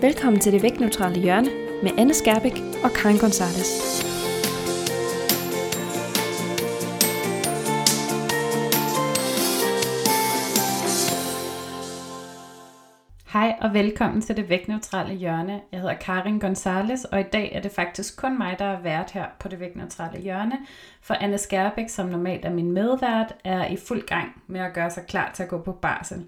Velkommen til det vægtneutrale hjørne med Anne Skærbæk og Karin Gonzalez. Hej og velkommen til det vægtneutrale hjørne. Jeg hedder Karin Gonzalez, og i dag er det faktisk kun mig, der er vært her på det vægtneutrale hjørne. For Anne Skærbæk, som normalt er min medvært, er i fuld gang med at gøre sig klar til at gå på barsel.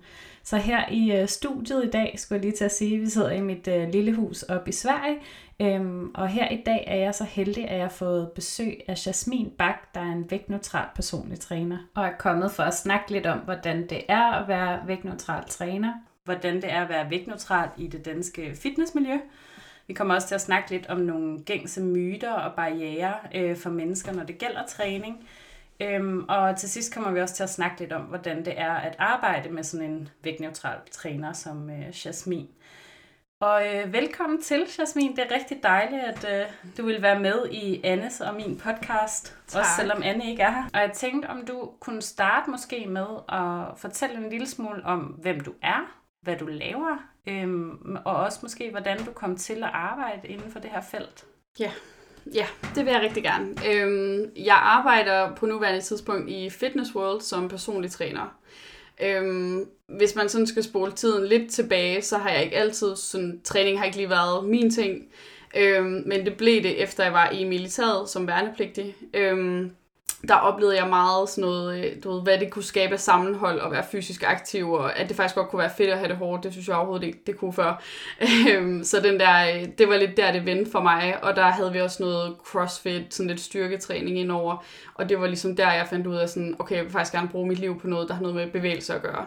Så her i øh, studiet i dag, skulle jeg lige til at sige, at vi sidder i mit øh, lille hus oppe i Sverige. Øhm, og her i dag er jeg så heldig, at jeg har fået besøg af Jasmin Bak, der er en vægtneutral personlig træner. Og er kommet for at snakke lidt om, hvordan det er at være vægtneutral træner. Hvordan det er at være vægtneutral i det danske fitnessmiljø. Vi kommer også til at snakke lidt om nogle gængse myter og barriere øh, for mennesker, når det gælder træning. Øhm, og til sidst kommer vi også til at snakke lidt om, hvordan det er at arbejde med sådan en vægtneutral træner som øh, Jasmin. Og øh, velkommen til, Jasmin. Det er rigtig dejligt, at øh, du vil være med i Annes og min podcast, tak. også selvom Anne ikke er her. Og jeg tænkte, om du kunne starte måske med at fortælle en lille smule om, hvem du er, hvad du laver, øhm, og også måske, hvordan du kom til at arbejde inden for det her felt. Ja, Ja, det vil jeg rigtig gerne. Øhm, jeg arbejder på nuværende tidspunkt i Fitness World som personlig træner. Øhm, hvis man sådan skal spole tiden lidt tilbage, så har jeg ikke altid sådan, træning har ikke lige været min ting. Øhm, men det blev det, efter jeg var i militæret som værnepligtig. Øhm, der oplevede jeg meget sådan noget, øh, du ved, hvad det kunne skabe af sammenhold og være fysisk aktiv, og at det faktisk godt kunne være fedt at have det hårdt, det synes jeg overhovedet ikke, det kunne før. Øhm, så den der, øh, det var lidt der, det vendte for mig, og der havde vi også noget crossfit, sådan lidt styrketræning indover, og det var ligesom der, jeg fandt ud af sådan, okay, jeg vil faktisk gerne bruge mit liv på noget, der har noget med bevægelse at gøre.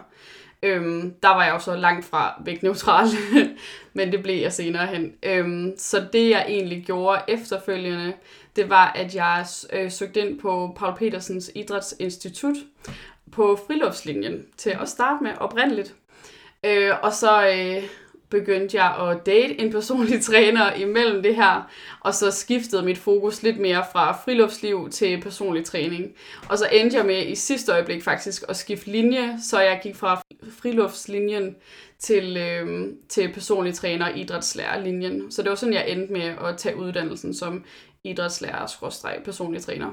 Øhm, der var jeg jo så langt fra vægtneutral, men det blev jeg senere hen. Øhm, så det jeg egentlig gjorde efterfølgende, det var, at jeg øh, søgte ind på Paul Petersens Idrætsinstitut på friluftslinjen til at starte med oprindeligt. Øh, og så øh, begyndte jeg at date en personlig træner imellem det her, og så skiftede mit fokus lidt mere fra friluftsliv til personlig træning. Og så endte jeg med i sidste øjeblik faktisk at skifte linje, så jeg gik fra friluftslinjen til, øh, til personlig træner og idrætslærerlinjen. Så det var sådan, jeg endte med at tage uddannelsen som idrætslærer personlig træner.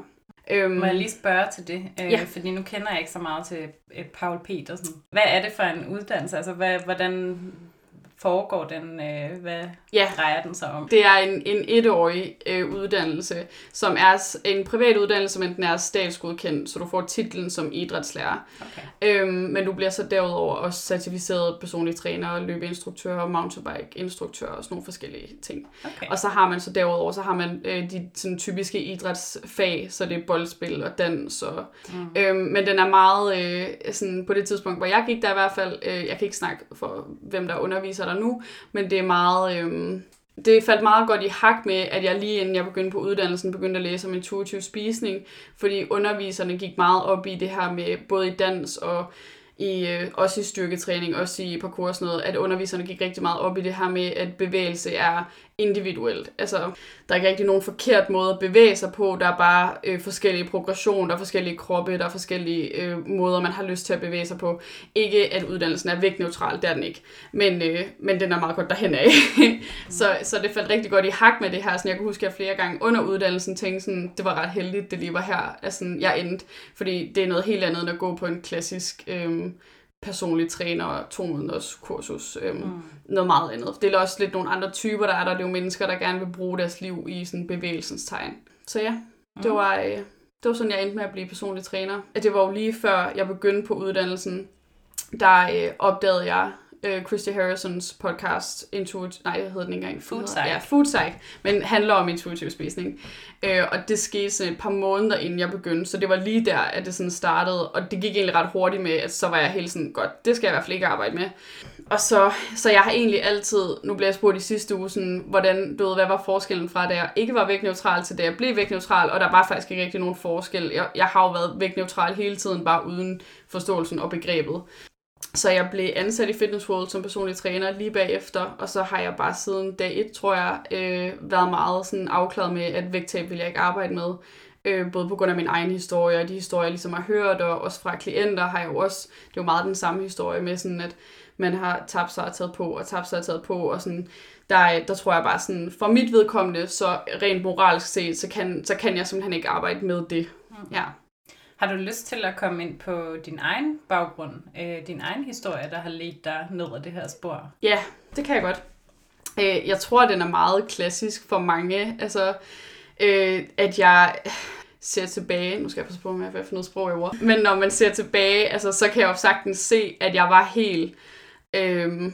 Øhm, Må jeg lige spørge til det? Øh, ja. Fordi nu kender jeg ikke så meget til øh, Paul Petersen. Hvad er det for en uddannelse? Altså, hvad, hvordan foregår den? Øh, hvad ja, drejer den sig om? Det er en, en etårig øh, uddannelse, som er en privat uddannelse, men den er statsgodkendt, så du får titlen som idrætslærer. Okay. Øhm, men du bliver så derudover også certificeret personlig træner, løbeinstruktør, mountainbike-instruktør og sådan nogle forskellige ting. Okay. Og så har man så derudover, så har man øh, de sådan, typiske idrætsfag, så det er boldspil og dans. Og, mm. øhm, men den er meget, øh, sådan, på det tidspunkt, hvor jeg gik der i hvert fald, øh, jeg kan ikke snakke for, hvem der underviser der nu, men det er meget... Øhm, det faldt meget godt i hak med, at jeg lige inden jeg begyndte på uddannelsen, begyndte at læse om intuitiv spisning, fordi underviserne gik meget op i det her med både i dans og i, øh, også i styrketræning, også i parkour og sådan noget, at underviserne gik rigtig meget op i det her med, at bevægelse er individuelt. Altså, der er ikke rigtig nogen forkert måde at bevæge sig på. Der er bare øh, forskellige progressioner, der er forskellige kroppe, der er forskellige øh, måder, man har lyst til at bevæge sig på. Ikke at uddannelsen er vægtneutral, det er den ikke. Men, øh, men den er meget godt derhen af. så, så det faldt rigtig godt i hak med det her. Sådan, jeg kan huske, at jeg flere gange under uddannelsen tænkte sådan, det var ret heldigt, det lige var her, altså, jeg endte. Fordi det er noget helt andet end at gå på en klassisk... Øh, personlig træner, to måneders kursus, øhm, mm. noget meget andet. Det er også lidt nogle andre typer, der er der. Det er jo mennesker, der gerne vil bruge deres liv i sådan bevægelsens tegn. Så ja, det mm. var, øh, det var sådan, jeg endte med at blive personlig træner. Det var jo lige før jeg begyndte på uddannelsen, der øh, opdagede jeg øh, Christy Harrisons podcast, Intuit, nej, jeg hedder den ikke engang. Food Psych. Ja, Food Psych, men handler om intuitiv spisning. Øh, og det skete sådan et par måneder, inden jeg begyndte, så det var lige der, at det sådan startede, og det gik egentlig ret hurtigt med, at så var jeg helt sådan, godt, det skal jeg i hvert fald ikke arbejde med. Og så, så jeg har egentlig altid, nu bliver jeg spurgt i sidste uge, sådan, hvordan, du ved, hvad var forskellen fra, da jeg ikke var vægtneutral til da jeg blev vægtneutral, og der var faktisk ikke rigtig nogen forskel. Jeg, jeg har jo været vægtneutral hele tiden, bare uden forståelsen og begrebet. Så jeg blev ansat i Fitness World som personlig træner lige bagefter, og så har jeg bare siden dag et, tror jeg, øh, været meget sådan afklaret med, at vægttab vil jeg ikke arbejde med. Øh, både på grund af min egen historie, og de historier, jeg ligesom har hørt, og også fra klienter har jeg jo også, det er jo meget den samme historie med sådan, at man har tabt sig og taget på, og tabt sig og taget på, og sådan, der, der tror jeg bare sådan, for mit vedkommende, så rent moralsk set, så kan, så kan jeg simpelthen ikke arbejde med det. Mm. Ja. Har du lyst til at komme ind på din egen baggrund, øh, din egen historie, der har ledt dig ned ad det her spor? Ja, det kan jeg godt. Øh, jeg tror, den er meget klassisk for mange. Altså, øh, at jeg ser tilbage, nu skal jeg passe på med, at jeg får noget sprog i ord, men når man ser tilbage, altså, så kan jeg jo sagtens se, at jeg var helt, øh,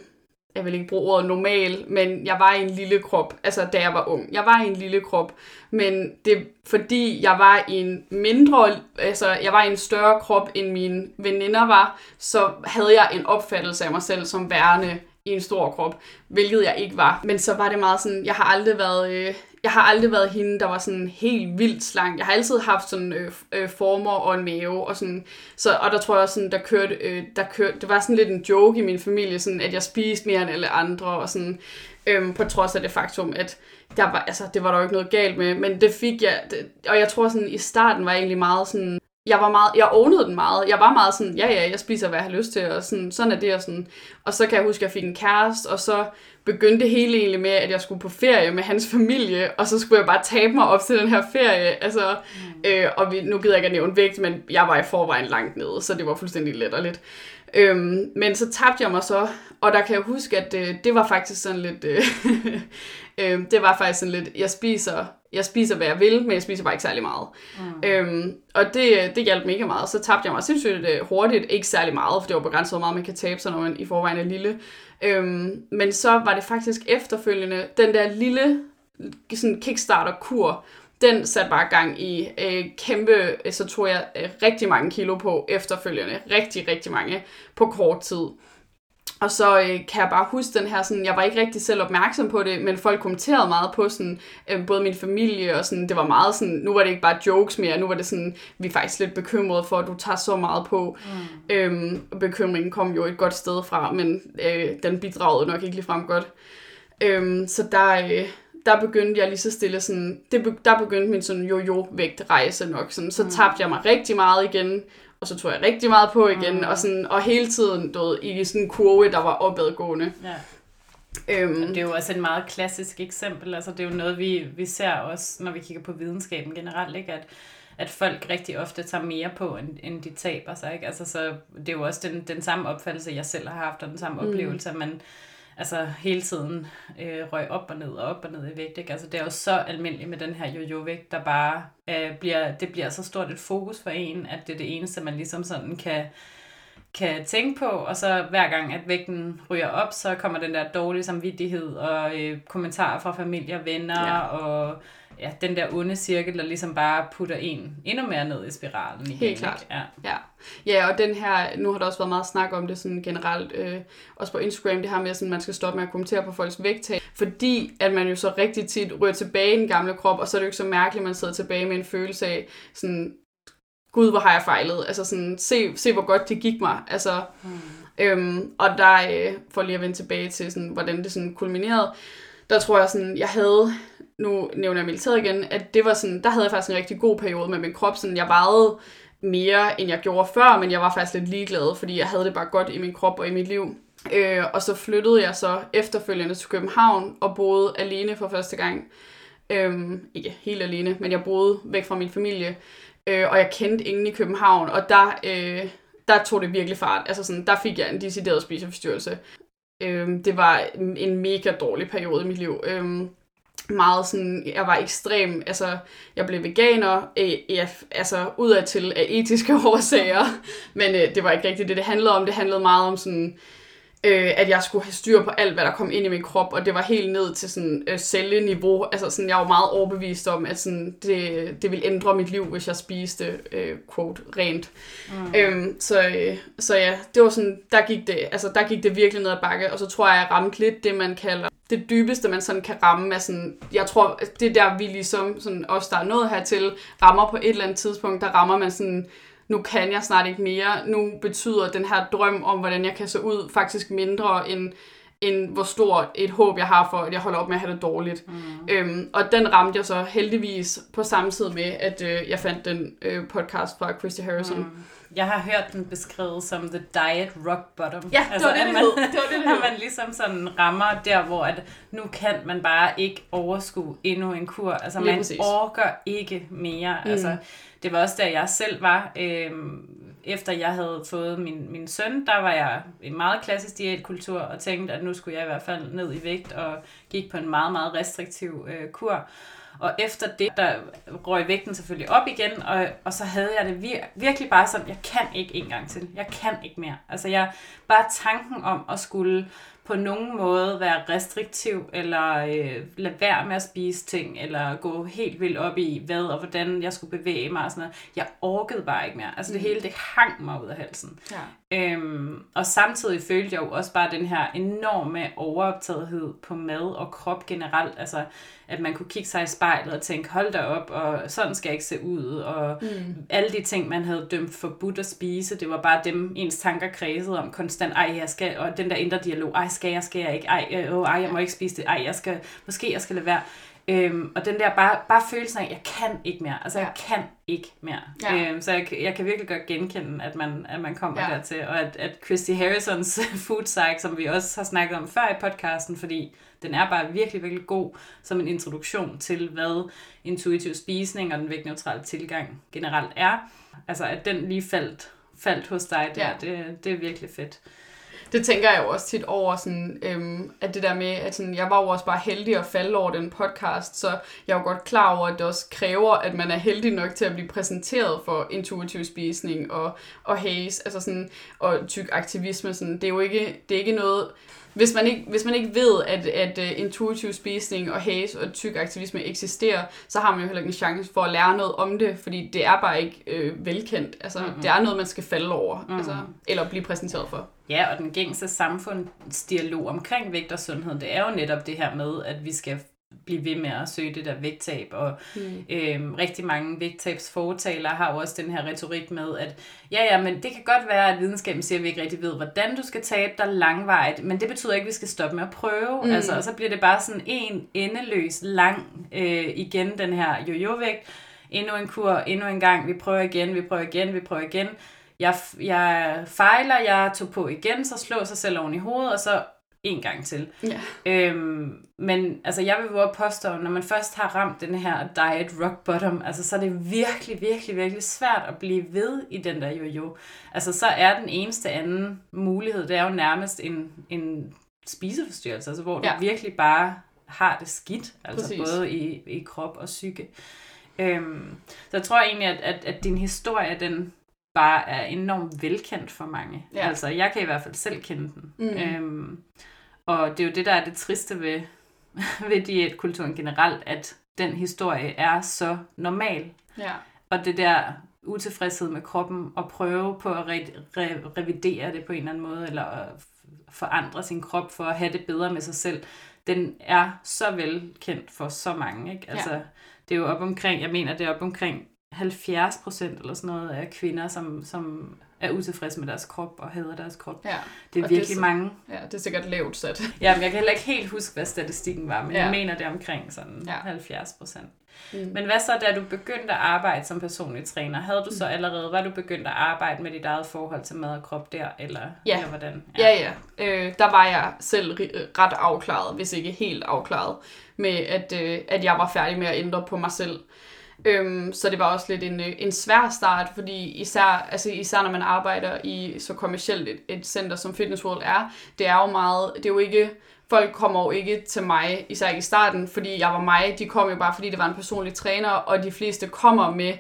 jeg vil ikke bruge ordet normal, men jeg var i en lille krop, altså da jeg var ung. Jeg var i en lille krop, men det fordi jeg var i en mindre, altså jeg var i en større krop, end mine veninder var, så havde jeg en opfattelse af mig selv som værende i en stor krop, hvilket jeg ikke var. Men så var det meget sådan, jeg har aldrig været, øh, jeg har aldrig været hende, der var sådan helt vildt slank. Jeg har altid haft sådan øh, øh, former og en mave, og, sådan, så, og der tror jeg også, sådan, der kørte, øh, der kørte, det var sådan lidt en joke i min familie, sådan, at jeg spiste mere end alle andre, og sådan, øh, på trods af det faktum, at der var, altså, det var der jo ikke noget galt med, men det fik jeg, det, og jeg tror sådan, i starten var jeg egentlig meget sådan, jeg var meget, jeg ownede den meget. Jeg var meget sådan, ja ja, jeg spiser, hvad jeg har lyst til, og sådan, sådan er det, og sådan. Og så kan jeg huske, at jeg fik en kæreste, og så begyndte det hele egentlig med, at jeg skulle på ferie med hans familie, og så skulle jeg bare tabe mig op til den her ferie. Altså, mm. øh, og vi, nu gider jeg ikke at nævne vægt, men jeg var i forvejen langt nede, så det var fuldstændig let og lidt. Øhm, men så tabte jeg mig så, og der kan jeg huske, at øh, det var faktisk sådan lidt... Øh, øh, det var faktisk sådan lidt, jeg spiser, jeg spiser, hvad jeg vil, men jeg spiser bare ikke særlig meget. Mm. Øhm, og det, det hjalp mega meget. Så tabte jeg mig sindssygt øh, hurtigt, ikke særlig meget, for det var begrænset, hvor meget man kan tabe sig, når man i forvejen er lille. Øhm, men så var det faktisk efterfølgende, den der lille sådan kickstarter-kur, den satte bare gang i øh, kæmpe, så tog jeg øh, rigtig mange kilo på efterfølgende. Rigtig, rigtig mange på kort tid. Og så øh, kan jeg bare huske den her, sådan, jeg var ikke rigtig selv opmærksom på det, men folk kommenterede meget på sådan, øh, både min familie og sådan, det var meget sådan, nu var det ikke bare jokes mere, nu var det sådan, vi er faktisk lidt bekymrede for, at du tager så meget på. Mm. Øhm, bekymringen kom jo et godt sted fra, men øh, den bidragede nok ikke ligefrem godt. Øhm, så der, øh, der begyndte jeg lige så stille sådan, det, der begyndte min sådan jo-jo-vægt rejse nok. Sådan, så mm. tabte jeg mig rigtig meget igen, og så tog jeg rigtig meget på igen, mm. og, sådan, og hele tiden du i sådan en kurve, der var opadgående. Ja. Øhm. Det er jo også et meget klassisk eksempel, altså det er jo noget, vi, vi ser også, når vi kigger på videnskaben generelt, ikke? at at folk rigtig ofte tager mere på, end, end de taber sig. Ikke? Altså, så det er jo også den, den samme opfattelse, jeg selv har haft, og den samme mm. oplevelse, at man, altså hele tiden øh, røg op og ned og op og ned i vægt. Ikke? Altså, det er jo så almindeligt med den her jojo-vægt, der bare øh, bliver, det bliver så stort et fokus for en, at det er det eneste, man ligesom sådan kan, kan tænke på, og så hver gang, at vægten ryger op, så kommer den der dårlige samvittighed og øh, kommentarer fra familie og venner ja. og ja, den der onde cirkel, der ligesom bare putter en endnu mere ned i spiralen. Igen, Helt klart. Ja. ja. Ja, og den her, nu har der også været meget snak om det sådan generelt, øh, også på Instagram, det her med, at man skal stoppe med at kommentere på folks vægttab, fordi at man jo så rigtig tit rører tilbage i den gamle krop, og så er det jo ikke så mærkeligt, at man sidder tilbage med en følelse af, sådan, gud, hvor har jeg fejlet, altså sådan, se, se hvor godt det gik mig, altså, hmm. øhm, og der, øh, for lige at vende tilbage til, sådan, hvordan det sådan kulminerede, der tror jeg sådan, jeg havde nu nævner jeg militæret igen, at det var sådan, der havde jeg faktisk en rigtig god periode med min krop. Sådan, jeg vejede mere, end jeg gjorde før, men jeg var faktisk lidt ligeglad, fordi jeg havde det bare godt i min krop og i mit liv. Øh, og så flyttede jeg så efterfølgende til København og boede alene for første gang. Øh, ikke helt alene, men jeg boede væk fra min familie. Øh, og jeg kendte ingen i København, og der, øh, der tog det virkelig fart. Altså sådan, der fik jeg en decideret spiseforstyrrelse. Øh, det var en mega dårlig periode i mit liv. Øh, meget sådan, jeg var ekstrem, altså, jeg blev veganer, øh, jeg, altså, udadtil af etiske årsager, men øh, det var ikke rigtigt det, det handlede om. Det handlede meget om sådan, øh, at jeg skulle have styr på alt, hvad der kom ind i min krop, og det var helt ned til sådan øh, celleniveau. Altså sådan, jeg var meget overbevist om, at sådan, det, det ville ændre mit liv, hvis jeg spiste, øh, quote, rent. Mm. Øhm, så, øh, så ja, det var sådan, der gik det, altså der gik det virkelig ned ad bakke, og så tror jeg, jeg ramte lidt det, man kalder det dybeste, man sådan kan ramme, er sådan, jeg tror, det er der, vi ligesom, sådan, os der er nået hertil, rammer på et eller andet tidspunkt, der rammer man sådan, nu kan jeg snart ikke mere, nu betyder den her drøm om, hvordan jeg kan se ud, faktisk mindre end, end hvor stort et håb jeg har for, at jeg holder op med at have det dårligt. Mm. Øhm, og den ramte jeg så heldigvis på samme tid med, at øh, jeg fandt den øh, podcast fra Christy Harrison. Mm jeg har hørt den beskrevet som the diet rock bottom. Ja, altså, det var det, man, det, det, var det, det man ligesom sådan rammer der, hvor at nu kan man bare ikke overskue endnu en kur. Altså Lige man præcis. orker ikke mere. Mm. Altså, det var også der, jeg selv var. Øhm, efter jeg havde fået min, min søn, der var jeg i meget klassisk diætkultur og tænkte, at nu skulle jeg i hvert fald ned i vægt og gik på en meget, meget restriktiv øh, kur. Og efter det, der røg vægten selvfølgelig op igen, og, og så havde jeg det vir- virkelig bare sådan, jeg kan ikke en gang til. Jeg kan ikke mere. Altså jeg, bare tanken om at skulle på nogen måde være restriktiv, eller øh, lade være med at spise ting, eller gå helt vildt op i, hvad og hvordan jeg skulle bevæge mig og sådan noget. Jeg orkede bare ikke mere. Altså det mm. hele, det hang mig ud af halsen. Ja. Øhm, og samtidig følte jeg jo også bare den her enorme overoptagethed på mad og krop generelt. Altså, at man kunne kigge sig i spejlet og tænke, hold da op, og sådan skal jeg ikke se ud. Og mm. alle de ting, man havde dømt forbudt at spise, det var bare dem, ens tanker kredsede om konstant. Ej, jeg skal, og den der indre dialog, ej, skal jeg, skal jeg ikke, ej, øh, ej, jeg må ikke spise det, ej, jeg skal, måske jeg skal lade være. Øhm, og den der bare, bare følelsen af, at jeg kan ikke mere. Altså, ja. jeg kan ikke mere. Ja. Øhm, så jeg, jeg kan virkelig godt genkende, at man, at man kommer ja. dertil. Og at, at Christy Harrisons food psych, som vi også har snakket om før i podcasten, fordi den er bare virkelig, virkelig god som en introduktion til, hvad intuitiv spisning og den vægtneutrale tilgang generelt er. Altså, at den lige faldt, faldt hos dig der, ja. det, det er virkelig fedt det tænker jeg jo også tit over, sådan, øhm, at det der med, at sådan, jeg var jo også bare heldig at falde over den podcast, så jeg er jo godt klar over, at det også kræver, at man er heldig nok til at blive præsenteret for intuitiv spisning og, og haze, altså sådan, og tyk aktivisme. Sådan, det er jo ikke, det er ikke noget, hvis man ikke, hvis man ikke ved, at, at uh, intuitiv spisning og haze og tyk aktivisme eksisterer, så har man jo heller ikke en chance for at lære noget om det, fordi det er bare ikke øh, velkendt. Altså, mm-hmm. det er noget, man skal falde over, mm-hmm. altså, eller blive præsenteret for. Ja, og den gængse samfundsdialog omkring vægt og sundhed, det er jo netop det her med, at vi skal blive ved med at søge det der vægttab. Og mm. øhm, rigtig mange vægttabsfortalere har jo også den her retorik med, at ja, ja, men det kan godt være, at videnskaben siger, at vi ikke rigtig ved, hvordan du skal tabe dig langvejt, men det betyder ikke, at vi skal stoppe med at prøve. Mm. Altså, og så bliver det bare sådan en endeløs lang øh, igen, den her jojo-vægt. Endnu en kur, endnu en gang, vi prøver igen, vi prøver igen, vi prøver igen. Jeg, jeg fejler, jeg tog på igen, så slår sig selv oven i hovedet, og så en gang til. Ja. Øhm, men altså, jeg vil våge påstå, når man først har ramt den her diet rock bottom, altså, så er det virkelig, virkelig, virkelig svært at blive ved i den der jojo. Altså, så er den eneste anden mulighed, det er jo nærmest en, en spiseforstyrrelse, altså, hvor ja. du virkelig bare har det skidt, altså Præcis. både i, i krop og psyke. Øhm, så jeg tror egentlig, at, at, at din historie, den bare er enormt velkendt for mange. Ja. Altså, jeg kan i hvert fald selv kende den. Mm. Øhm, og det er jo det, der er det triste ved, ved diætkulturen generelt, at den historie er så normal. Ja. Og det der utilfredshed med kroppen, og prøve på at re- re- revidere det på en eller anden måde, eller forandre sin krop for at have det bedre med sig selv, den er så velkendt for så mange. Ikke? Altså, ja. Det er jo op omkring, jeg mener, det er op omkring 70 procent eller sådan noget af kvinder, som, som er utilfredse med deres krop og hader deres krop. Ja. Det er virkelig det er, mange. Ja, det er sikkert lavt sat. Ja, men jeg kan heller ikke helt huske, hvad statistikken var, men ja. jeg mener det er omkring sådan ja. 70 procent. Mm. Men hvad så, da du begyndte at arbejde som personlig træner? Havde du så mm. allerede, var du begyndt at arbejde med dit eget forhold til mad og krop der, eller, ja. eller hvordan? Ja, ja. ja. Øh, der var jeg selv ret afklaret, hvis ikke helt afklaret, med at, øh, at jeg var færdig med at ændre på mig selv. Øhm, så det var også lidt en, øh, en svær start, fordi især, altså især når man arbejder i så kommercielt et, et center som Fitness World er, det er jo meget, det er jo ikke, folk kommer jo ikke til mig, især ikke i starten, fordi jeg var mig, de kom jo bare, fordi det var en personlig træner, og de fleste kommer med,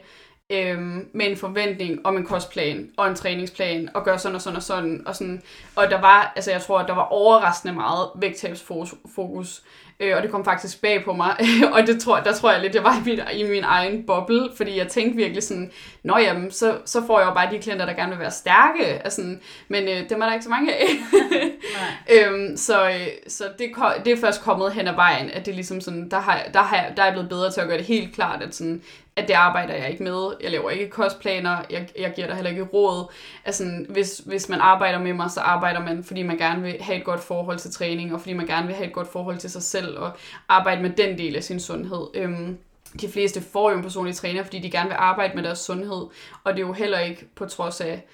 øhm, med en forventning om en kostplan og en træningsplan, og gør sådan og sådan og sådan, og sådan, og der var, altså jeg tror, at der var overraskende meget vægttabsfokus, Øh, og det kom faktisk bag på mig. og det tror, der tror jeg lidt, jeg var i min, i min egen boble, fordi jeg tænkte virkelig sådan, nå jamen, så, så får jeg jo bare de klienter, der gerne vil være stærke. Altså, men øh, dem er der ikke så mange af. øhm, så øh, så det, det er først kommet hen ad vejen, at det ligesom sådan, der, har, der, har, der er jeg blevet bedre til at gøre det helt klart, at sådan, at det arbejder jeg ikke med. Jeg laver ikke kostplaner, jeg, jeg giver dig heller ikke råd. Altså, hvis, hvis man arbejder med mig, så arbejder man, fordi man gerne vil have et godt forhold til træning, og fordi man gerne vil have et godt forhold til sig selv, og arbejde med den del af sin sundhed. Øhm, de fleste får jo en personlig træner, fordi de gerne vil arbejde med deres sundhed, og det er jo heller ikke på trods af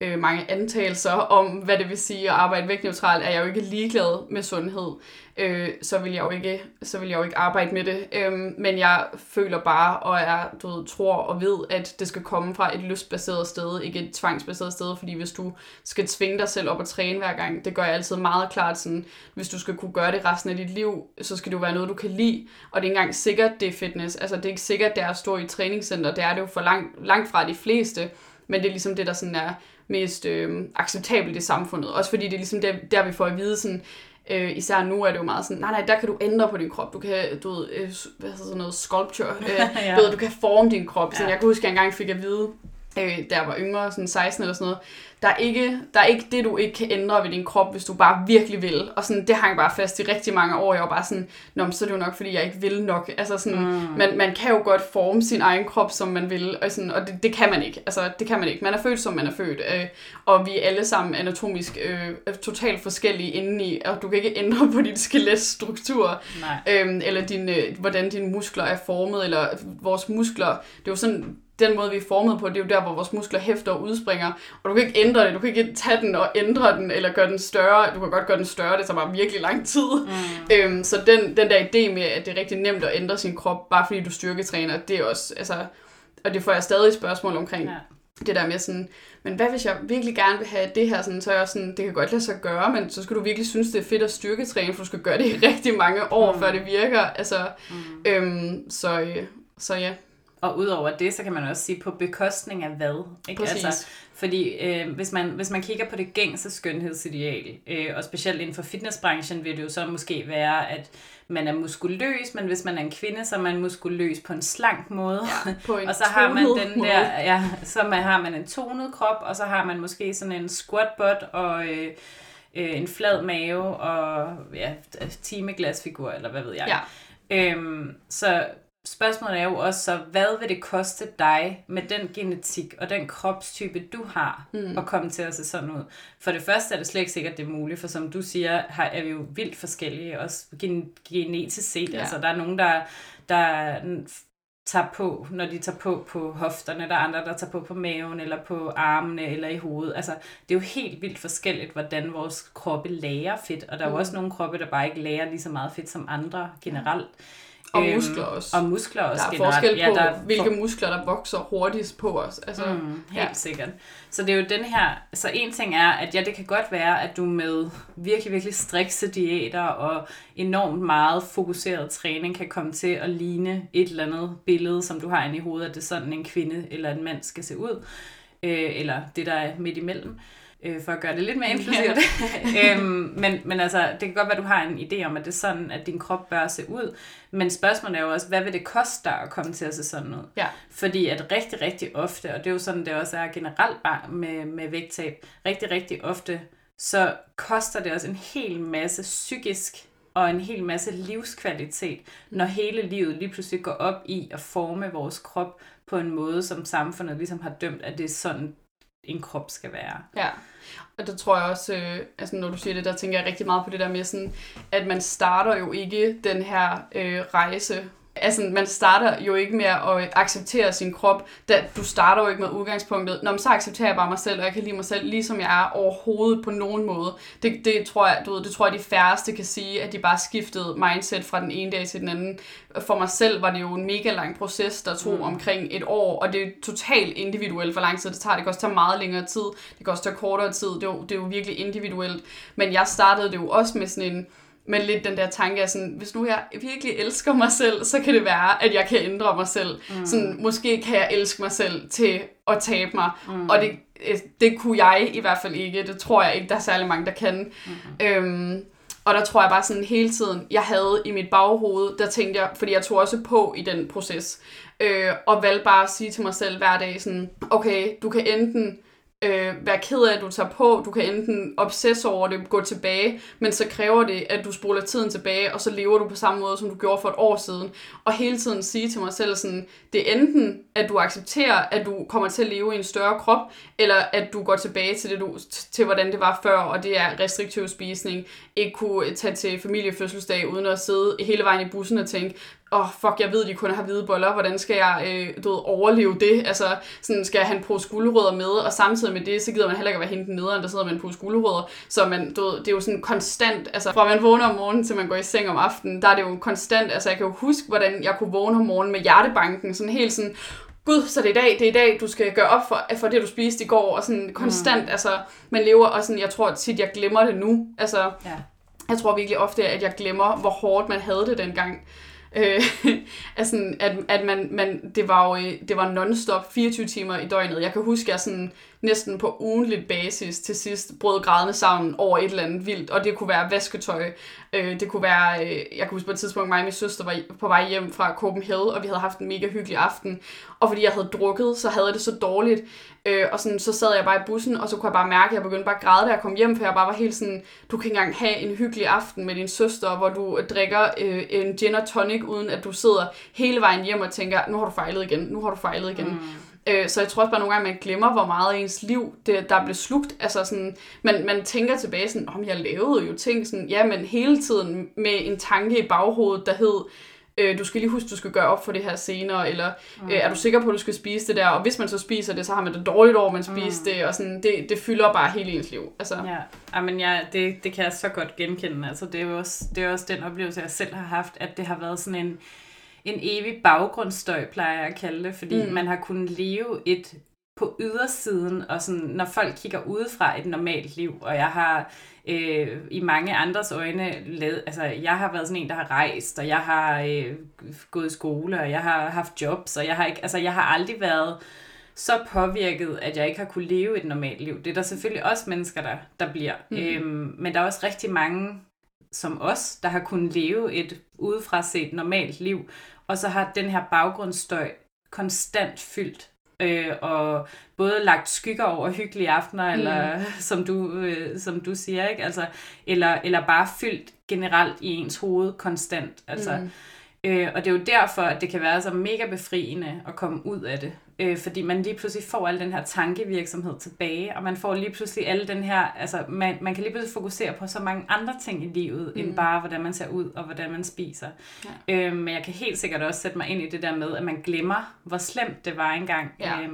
øh, mange antagelser om, hvad det vil sige at arbejde vægtneutralt, er jeg jo ikke ligeglad med sundhed, øh, så, vil jeg jo ikke, så vil jeg jo ikke arbejde med det. Øh, men jeg føler bare, og jeg du ved, tror og ved, at det skal komme fra et lystbaseret sted, ikke et tvangsbaseret sted, fordi hvis du skal tvinge dig selv op at træne hver gang, det gør jeg altid meget klart sådan, hvis du skal kunne gøre det resten af dit liv, så skal det jo være noget, du kan lide, og det er ikke engang sikkert, det er fitness. Altså det er ikke sikkert, det er at stå i et træningscenter, det er det jo for langt, langt fra de fleste, men det er ligesom det, der sådan er mest øh, acceptabelt i samfundet. Også fordi det er ligesom der, der vi får at vide sådan, øh, især nu er det jo meget sådan, nej nej, der kan du ændre på din krop. Du kan, du ved, øh, hvad hedder sådan noget, sculpture. Øh, ja. du, ved, du kan forme din krop. Så ja. jeg kan huske, at jeg engang fik at vide, øh, da jeg var yngre, sådan 16 eller sådan noget, der er, ikke, der er ikke det, du ikke kan ændre ved din krop, hvis du bare virkelig vil. Og sådan, det hang bare fast i rigtig mange år. Jeg var bare sådan, Nå, så er det jo nok, fordi jeg ikke vil nok. Altså sådan, mm. man, man kan jo godt forme sin egen krop, som man vil. Og, sådan, og det, det kan man ikke. Altså, det kan man ikke. Man er født, som man er født. Øh, og vi er alle sammen anatomisk øh, totalt forskellige indeni. Og du kan ikke ændre på din skeletstruktur. Øh, eller din, øh, hvordan dine muskler er formet. Eller vores muskler. Det er jo sådan den måde, vi er formet på, det er jo der, hvor vores muskler hæfter og udspringer. Og du kan ikke ændre det. Du kan ikke tage den og ændre den, eller gøre den større. Du kan godt gøre den større, det tager bare virkelig lang tid. Mm. Øhm, så den, den der idé med, at det er rigtig nemt at ændre sin krop, bare fordi du styrketræner, det er også, altså, og det får jeg stadig spørgsmål omkring. Ja. Det der med sådan, men hvad hvis jeg virkelig gerne vil have det her, sådan, så er jeg sådan, det kan godt lade sig gøre, men så skal du virkelig synes, det er fedt at styrketræne, for du skal gøre det i rigtig mange år, mm. før det virker. Altså, mm. øhm, så, øh, så ja. Og udover det, så kan man også sige på bekostning af hvad. Ikke? Præcis. Altså, fordi øh, hvis, man, hvis man kigger på det gængse skønhedsideal, øh, og specielt inden for fitnessbranchen, vil det jo så måske være, at man er muskuløs, men hvis man er en kvinde, så er man muskuløs på en slank måde. Ja, på en og så har man den der, ja, så man, har man en tonet krop, og så har man måske sådan en squat butt og øh, øh, en flad mave og ja, timeglasfigur, eller hvad ved jeg. Ja. Øhm, så spørgsmålet er jo også så, hvad vil det koste dig med den genetik og den kropstype, du har, mm. at komme til at se sådan ud? For det første er det slet ikke sikkert, det er muligt, for som du siger, er vi jo vildt forskellige, også gen- genetisk set. Ja. Altså, der er nogen, der, der tager på, når de tager på på hofterne, der er andre, der tager på på maven, eller på armene, eller i hovedet. Altså, det er jo helt vildt forskelligt, hvordan vores kroppe lærer fedt, og der er jo mm. også nogle kroppe, der bare ikke lærer lige så meget fedt som andre generelt. Mm. Og øhm, muskler også. Og muskler også. Der er generelt. forskel på, ja, der hvilke for... muskler, der vokser hurtigst på os. Altså, mm, helt ja. sikkert. Så det er jo den her, så en ting er, at ja, det kan godt være, at du med virkelig, virkelig strikse diæter og enormt meget fokuseret træning kan komme til at ligne et eller andet billede, som du har inde i hovedet, at det er sådan en kvinde eller en mand skal se ud. Øh, eller det, der er midt imellem øh, for at gøre det lidt mere inklusivt. øhm, men, men altså, det kan godt være, at du har en idé om, at det er sådan, at din krop bør se ud. Men spørgsmålet er jo også, hvad vil det koste dig at komme til at se sådan ud? Ja. Fordi at rigtig, rigtig ofte, og det er jo sådan, det også er generelt bare med, med vægttab, rigtig, rigtig ofte, så koster det også en hel masse psykisk og en hel masse livskvalitet, når hele livet lige pludselig går op i at forme vores krop på en måde, som samfundet ligesom har dømt, at det er sådan, en krop skal være. Ja, og der tror jeg også, øh, altså når du siger det, der tænker jeg rigtig meget på det der med sådan, at man starter jo ikke den her øh, rejse altså, man starter jo ikke med at acceptere sin krop. Da, du starter jo ikke med udgangspunktet. Når man så accepterer jeg bare mig selv, og jeg kan lide mig selv, ligesom jeg er overhovedet på nogen måde. Det, det, tror jeg, du ved, det tror jeg, de færreste kan sige, at de bare skiftede mindset fra den ene dag til den anden. For mig selv var det jo en mega lang proces, der tog mm. omkring et år, og det er totalt individuelt, hvor lang tid det tager. Det kan også tage meget længere tid, det kan også tage kortere tid, det er jo, det er jo virkelig individuelt. Men jeg startede det jo også med sådan en, men lidt den der tanke af sådan, hvis nu jeg virkelig elsker mig selv, så kan det være, at jeg kan ændre mig selv. Mm. Sådan, måske kan jeg elske mig selv til at tabe mig. Mm. Og det, øh, det kunne jeg i hvert fald ikke. Det tror jeg ikke, der er særlig mange, der kan. Mm. Øhm, og der tror jeg bare sådan hele tiden, jeg havde i mit baghoved, der tænkte jeg, fordi jeg tog også på i den proces, øh, og valgte bare at sige til mig selv hver dag sådan, okay, du kan enten øh, være ked af, at du tager på. Du kan enten obsesse over det, gå tilbage, men så kræver det, at du spoler tiden tilbage, og så lever du på samme måde, som du gjorde for et år siden. Og hele tiden sige til mig selv sådan, det er enten, at du accepterer, at du kommer til at leve i en større krop, eller at du går tilbage til, det, du, til hvordan det var før, og det er restriktiv spisning, ikke kunne tage til familiefødselsdag, uden at sidde hele vejen i bussen og tænke, åh, oh, fuck, jeg ved, de kun har hvide boller, hvordan skal jeg øh, du ved, overleve det? Altså, sådan, skal en pose gulerødder med, og samtidig med det, så gider man heller ikke at være hende nederen, der sidder med en pose gulerødder. Så man, du ved, det er jo sådan konstant, altså fra man vågner om morgenen til man går i seng om aftenen, der er det jo konstant, altså jeg kan jo huske, hvordan jeg kunne vågne om morgenen med hjertebanken, sådan helt sådan, gud, så det er i dag, det er i dag, du skal gøre op for, for det, du spiste i går, og sådan konstant, mm. altså, man lever, og sådan, jeg tror tit, jeg glemmer det nu, altså, ja. jeg tror virkelig ofte, at jeg glemmer, hvor hårdt man havde det dengang. Øh, altså, at, at man, man, det var jo øh, det var non-stop 24 timer i døgnet. Jeg kan huske, at jeg sådan, næsten på ugenligt basis til sidst brød grædende sammen over et eller andet vildt, og det kunne være vasketøj, øh, det kunne være, øh, jeg kan huske på et tidspunkt, mig og min søster var på vej hjem fra Copenhagen, og vi havde haft en mega hyggelig aften, og fordi jeg havde drukket, så havde jeg det så dårligt, øh, og sådan, så sad jeg bare i bussen, og så kunne jeg bare mærke, at jeg begyndte bare at græde, da jeg kom hjem, for jeg bare var helt sådan, du kan ikke engang have en hyggelig aften med din søster, hvor du drikker øh, en gin og tonic, uden at du sidder hele vejen hjem og tænker, nu har du fejlet igen, nu har du fejlet igen. Mm. Øh, så jeg tror også bare nogle gange, man glemmer, hvor meget ens liv, det, der blev slugt. Altså sådan, man, man tænker tilbage sådan, om jeg lavede jo ting sådan, ja, men hele tiden med en tanke i baghovedet, der hed, øh, du skal lige huske, du skal gøre op for det her senere, eller øh, er du sikker på, at du skal spise det der, og hvis man så spiser det, så har man det dårligt over, man spiser mm. det, og sådan, det, det fylder bare hele ens liv. Altså. Ja, men ja, det, det kan jeg så godt genkende. Altså, det, er jo også, det er også den oplevelse, jeg selv har haft, at det har været sådan en, en evig baggrundsstøj, plejer jeg at kalde det, fordi mm. man har kunnet leve et på ydersiden, og sådan, når folk kigger udefra et normalt liv, og jeg har øh, i mange andres øjne lavet, altså jeg har været sådan en, der har rejst, og jeg har øh, gået i skole, og jeg har haft jobs, og jeg har, ikke, altså, jeg har aldrig været så påvirket, at jeg ikke har kunne leve et normalt liv. Det er der selvfølgelig også mennesker, der, der bliver. Mm. Øhm, men der er også rigtig mange som os, der har kunnet leve et udefra set normalt liv, og så har den her baggrundsstøj konstant fyldt øh, og både lagt skygger over hyggelige aftener, mm. eller som du, øh, som du siger, ikke? Altså, eller, eller bare fyldt generelt i ens hoved konstant. Altså, mm. øh, og det er jo derfor, at det kan være så mega befriende at komme ud af det øh, fordi man lige pludselig får al den her tankevirksomhed tilbage, og man får lige pludselig alle den her, altså man, man kan lige pludselig fokusere på så mange andre ting i livet, mm. end bare hvordan man ser ud og hvordan man spiser. Ja. Øh, men jeg kan helt sikkert også sætte mig ind i det der med, at man glemmer, hvor slemt det var engang. Ja. Øh,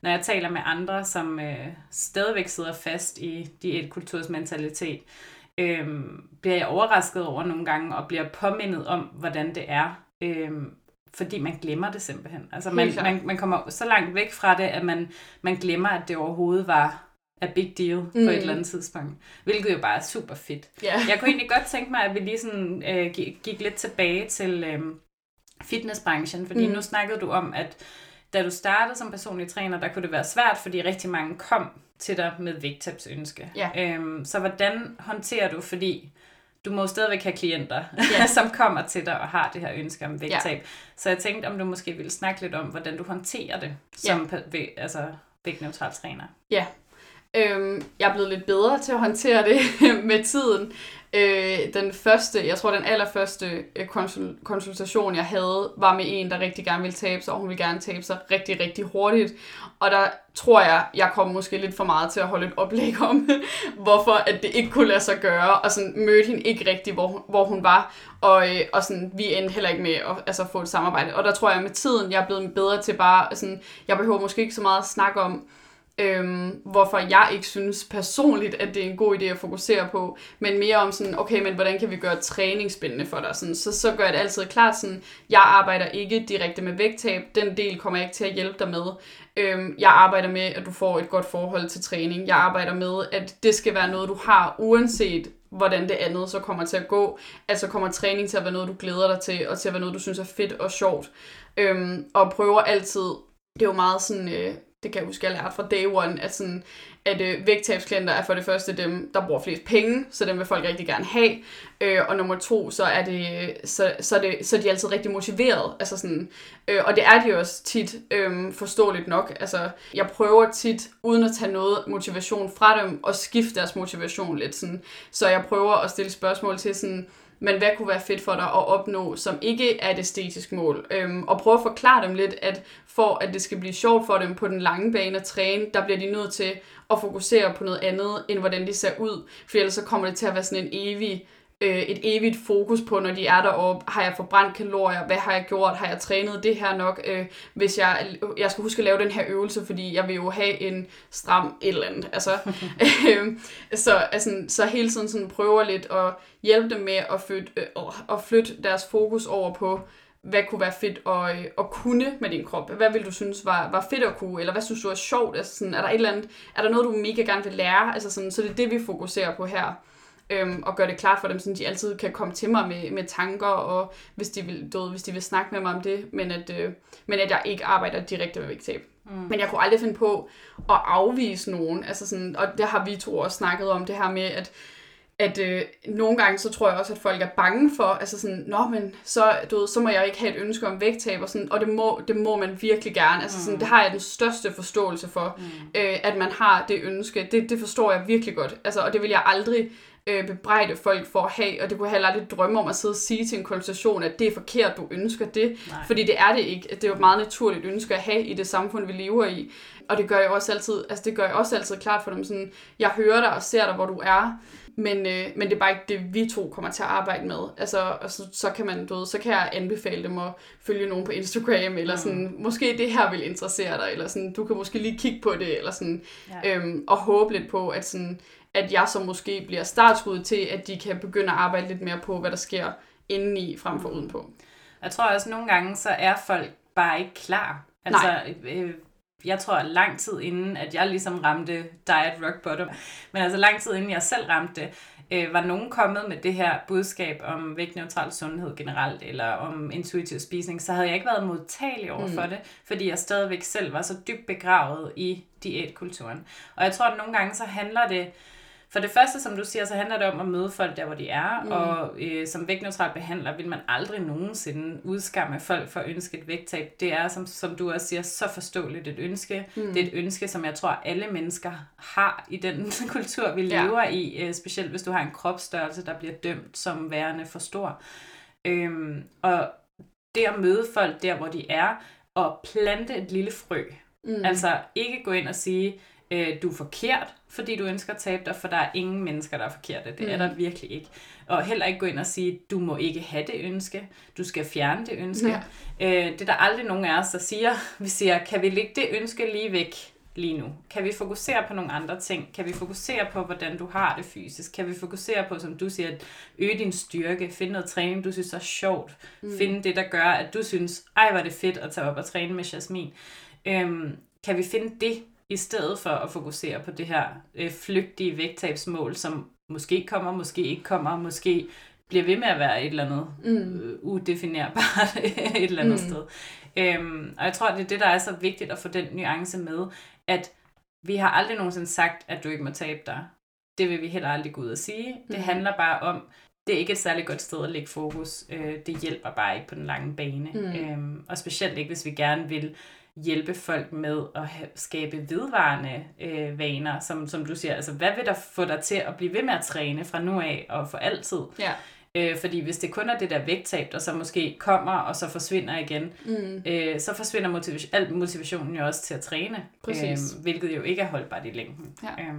når jeg taler med andre, som øh, stadigvæk sidder fast i diætkulturs mentalitet, øh, bliver jeg overrasket over nogle gange, og bliver påmindet om, hvordan det er. Øh, fordi man glemmer det simpelthen. Altså man, man, man kommer så langt væk fra det, at man, man glemmer, at det overhovedet var a big deal mm. på et mm. eller andet tidspunkt. Hvilket jo bare er super fedt. Yeah. Jeg kunne egentlig godt tænke mig, at vi lige sådan, øh, gik lidt tilbage til øh, fitnessbranchen, fordi mm. nu snakkede du om, at da du startede som personlig træner, der kunne det være svært, fordi rigtig mange kom til dig med vægttabsønske. Yeah. Øhm, så hvordan håndterer du, fordi du må jo stadigvæk have klienter, ja. som kommer til dig og har det her ønske om vægttab. Ja. Så jeg tænkte, om du måske ville snakke lidt om, hvordan du håndterer det som ja. altså, vægtneutral træner. Ja, øhm, jeg er blevet lidt bedre til at håndtere det med tiden. Øh, den første, jeg tror den allerførste øh, konsul, konsultation, jeg havde, var med en, der rigtig gerne ville tabe sig, og hun ville gerne tabe sig rigtig, rigtig hurtigt. Og der tror jeg, jeg kom måske lidt for meget til at holde et oplæg om, hvorfor at det ikke kunne lade sig gøre, og sådan mødte hende ikke rigtigt, hvor, hvor hun var, og, øh, og sådan, vi endte heller ikke med at altså, få et samarbejde. Og der tror jeg med tiden, jeg er blevet bedre til bare, sådan, jeg behøver måske ikke så meget at snakke om, Øhm, hvorfor jeg ikke synes personligt, at det er en god idé at fokusere på, men mere om sådan, okay, men hvordan kan vi gøre træning spændende for dig? Sådan, så, så gør jeg det altid klart sådan, jeg arbejder ikke direkte med vægttab, den del kommer jeg ikke til at hjælpe dig med. Øhm, jeg arbejder med, at du får et godt forhold til træning. Jeg arbejder med, at det skal være noget, du har, uanset hvordan det andet så kommer til at gå. Altså kommer træning til at være noget, du glæder dig til, og til at være noget, du synes er fedt og sjovt. Øhm, og prøver altid, det er jo meget sådan... Øh, det kan jeg huske, jeg lærte fra day one, at, sådan, at øh, vægttabsklienter er for det første dem, der bruger flest penge, så dem vil folk rigtig gerne have. Øh, og nummer to, så er, det, så, så, er det, så er de altid rigtig motiveret. Altså sådan, øh, og det er de også tit øh, forståeligt nok. Altså, jeg prøver tit, uden at tage noget motivation fra dem, at skifte deres motivation lidt. Sådan. Så jeg prøver at stille spørgsmål til sådan, men hvad kunne være fedt for dig at opnå, som ikke er et æstetisk mål. Øhm, og prøve at forklare dem lidt, at for at det skal blive sjovt for dem på den lange bane at træne, der bliver de nødt til at fokusere på noget andet, end hvordan de ser ud. For ellers så kommer det til at være sådan en evig øh, et evigt fokus på, når de er deroppe. Har jeg forbrændt kalorier? Hvad har jeg gjort? Har jeg trænet det her nok? Øh, hvis jeg, jeg skal huske at lave den her øvelse, fordi jeg vil jo have en stram et eller andet. Altså, øh, så, altså, så hele tiden sådan prøver lidt at hjælpe dem med at flytte, øh, at flytte deres fokus over på, hvad kunne være fedt at, øh, at kunne med din krop? Hvad vil du synes var, var fedt at kunne? Eller hvad synes du er sjovt? Altså sådan, er der et eller andet, er der noget, du mega gerne vil lære? Altså sådan, så det er det, vi fokuserer på her. Øhm, og gøre det klart for dem, så de altid kan komme til mig med, med tanker, og hvis de, vil, du ved, hvis de vil snakke med mig om det, men at, øh, men at jeg ikke arbejder direkte med vægttab. Mm. Men jeg kunne aldrig finde på at afvise nogen. Altså sådan, og det har vi to også snakket om, det her med, at at øh, nogle gange, så tror jeg også, at folk er bange for, altså sådan, nå, men så, du ved, så må jeg ikke have et ønske om vægttab, og, sådan, og det, må, det må man virkelig gerne. Altså sådan, mm. det har jeg den største forståelse for, mm. øh, at man har det ønske. Det, det forstår jeg virkelig godt. Altså, og det vil jeg aldrig øh, bebrejde folk for at have, og det kunne jeg heller aldrig drømme om at sidde og sige til en konversation, at det er forkert, du ønsker det. Nej. Fordi det er det ikke. Det er jo et meget naturligt ønske at have i det samfund, vi lever i. Og det gør jeg også altid, altså det gør jeg også altid klart for dem. Sådan, jeg hører dig og ser dig, hvor du er men, øh, men det er bare ikke det, vi to kommer til at arbejde med. Altså, og så, så, kan man, du ved, så kan jeg anbefale dem at følge nogen på Instagram, eller sådan, mm. måske det her vil interessere dig, eller sådan, du kan måske lige kigge på det, eller sådan, ja. øhm, og håbe lidt på, at, sådan, at jeg så måske bliver startskud til, at de kan begynde at arbejde lidt mere på, hvad der sker indeni, frem for mm. udenpå. Jeg tror også, nogle gange, så er folk bare ikke klar. Altså, Nej. Øh, jeg tror lang tid inden, at jeg ligesom ramte diet rock bottom, men altså lang tid inden jeg selv ramte det, øh, var nogen kommet med det her budskab om vægtneutral sundhed generelt, eller om intuitiv spisning, så havde jeg ikke været modtagelig over for mm. det, fordi jeg stadigvæk selv var så dybt begravet i diætkulturen. Og jeg tror, at nogle gange så handler det for det første, som du siger, så handler det om at møde folk der, hvor de er, mm. og øh, som vægtneutral behandler vil man aldrig nogensinde udskamme folk for at ønske et vægttab. Det er, som, som du også siger, så forståeligt et ønske. Mm. Det er et ønske, som jeg tror, alle mennesker har i den kultur, vi lever ja. i, øh, specielt hvis du har en kropsstørrelse, der bliver dømt som værende for stor. Øhm, og det at møde folk der, hvor de er, og plante et lille frø. Mm. Altså ikke gå ind og sige, øh, du er forkert, fordi du ønsker at tabe dig, for der er ingen mennesker, der er forkerte. Det mm. er der virkelig ikke. Og heller ikke gå ind og sige, du må ikke have det ønske, du skal fjerne det ønske. Ja. Øh, det er der aldrig nogen af os, der siger. Vi siger, kan vi lægge det ønske lige væk lige nu? Kan vi fokusere på nogle andre ting? Kan vi fokusere på, hvordan du har det fysisk? Kan vi fokusere på, som du siger, at øge din styrke? Finde noget træning, du synes er sjovt. Mm. Finde det, der gør, at du synes, ej, var det fedt at tage op og træne med Jasmin. Øhm, kan vi finde det, i stedet for at fokusere på det her øh, flygtige vægttabsmål, som måske kommer, måske ikke kommer, måske bliver ved med at være et eller andet mm. øh, udefinerbart et eller andet mm. sted. Øhm, og jeg tror, det er det, der er så vigtigt at få den nuance med, at vi har aldrig nogensinde sagt, at du ikke må tabe dig. Det vil vi heller aldrig gå ud og sige. Det mm. handler bare om, det er ikke et særligt godt sted at lægge fokus. Øh, det hjælper bare ikke på den lange bane. Mm. Øhm, og specielt ikke, hvis vi gerne vil hjælpe folk med at skabe vedvarende øh, vaner, som, som du siger. Altså, hvad vil der få dig til at blive ved med at træne fra nu af og for altid? Ja. Øh, fordi hvis det kun er det der vægttab, der så måske kommer og så forsvinder igen, mm. øh, så forsvinder motivation, al motivationen jo også til at træne, øh, hvilket jo ikke er holdbart i længden. Ja. Øh,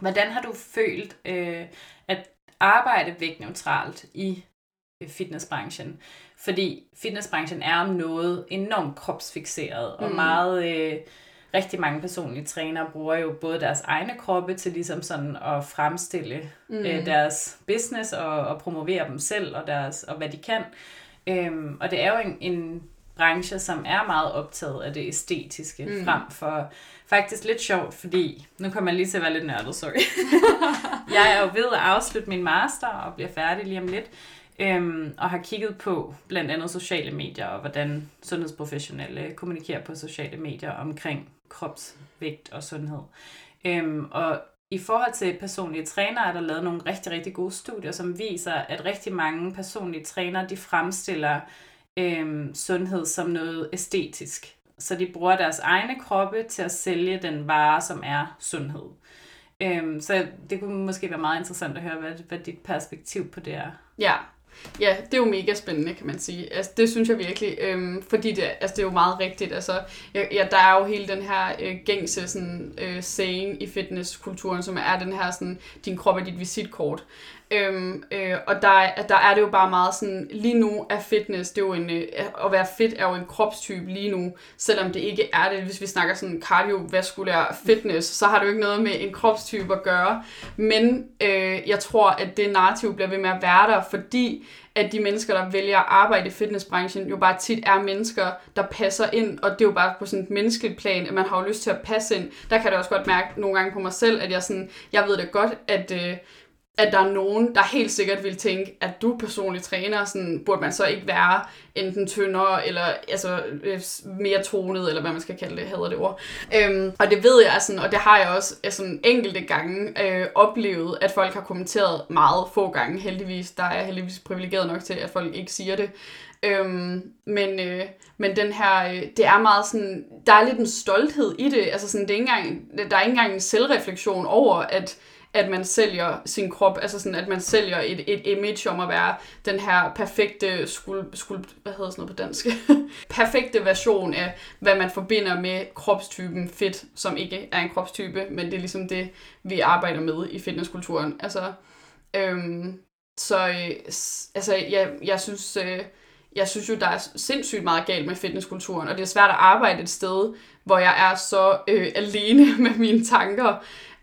hvordan har du følt øh, at arbejde vægtneutralt i øh, fitnessbranchen? Fordi fitnessbranchen er om noget enormt kropsfixeret, og mm. meget... Øh, rigtig mange personlige trænere bruger jo både deres egne kroppe til ligesom sådan at fremstille mm. øh, deres business og, og promovere dem selv og, deres, og hvad de kan. Øhm, og det er jo en, en branche, som er meget optaget af det æstetiske, mm. frem for faktisk lidt sjovt, fordi nu kommer jeg lige til at være lidt nørdet, sorry. jeg er jo ved at afslutte min master og bliver færdig lige om lidt. Øhm, og har kigget på blandt andet sociale medier og hvordan sundhedsprofessionelle kommunikerer på sociale medier omkring kropsvægt og sundhed. Øhm, og i forhold til personlige trænere er der lavet nogle rigtig, rigtig gode studier, som viser, at rigtig mange personlige trænere, de fremstiller øhm, sundhed som noget æstetisk. Så de bruger deres egne kroppe til at sælge den vare, som er sundhed. Øhm, så det kunne måske være meget interessant at høre, hvad, hvad dit perspektiv på det er. Ja, Ja, det er jo mega spændende, kan man sige. Altså, det synes jeg virkelig, øhm, fordi det, altså, det er jo meget rigtigt. Altså, ja, ja, der er jo hele den her øh, gængse sådan, øh, saying i fitnesskulturen, som er den her, sådan, din krop er dit visitkort. Øhm, øh, og der, der er det jo bare meget sådan, lige nu er fitness, det er jo en, øh, at være fit er jo en kropstype lige nu, selvom det ikke er det. Hvis vi snakker sådan kardiovaskulær fitness, så har det jo ikke noget med en kropstype at gøre. Men øh, jeg tror, at det narrativ bliver ved med at være der, fordi at de mennesker, der vælger at arbejde i fitnessbranchen, jo bare tit er mennesker, der passer ind, og det er jo bare på sådan et menneskeligt plan, at man har jo lyst til at passe ind. Der kan jeg også godt mærke nogle gange på mig selv, at jeg sådan, jeg ved det godt, at øh, at der er nogen, der helt sikkert vil tænke, at du personlig træner, sådan, burde man så ikke være enten tyndere, eller altså, øh, mere tonet, eller hvad man skal kalde det, hedder det ord. Øhm, og det ved jeg, sådan, og det har jeg også sådan, enkelte gange øh, oplevet, at folk har kommenteret meget få gange, heldigvis. Der er jeg heldigvis privilegeret nok til, at folk ikke siger det. Øhm, men, øh, men den her, øh, det er meget sådan, der er lidt en stolthed i det, altså sådan, det er ikke engang, der er ikke engang en selvreflektion over, at at man sælger sin krop, altså sådan, at man sælger et, et image om at være den her perfekte skuld, skuld hvad hedder sådan noget på dansk? perfekte version af, hvad man forbinder med kropstypen fedt, som ikke er en kropstype, men det er ligesom det, vi arbejder med i fitnesskulturen. Altså, øhm, så øh, altså, jeg, jeg synes, øh, jeg synes jo, der er sindssygt meget galt med fitnesskulturen, og det er svært at arbejde et sted, hvor jeg er så øh, alene med mine tanker.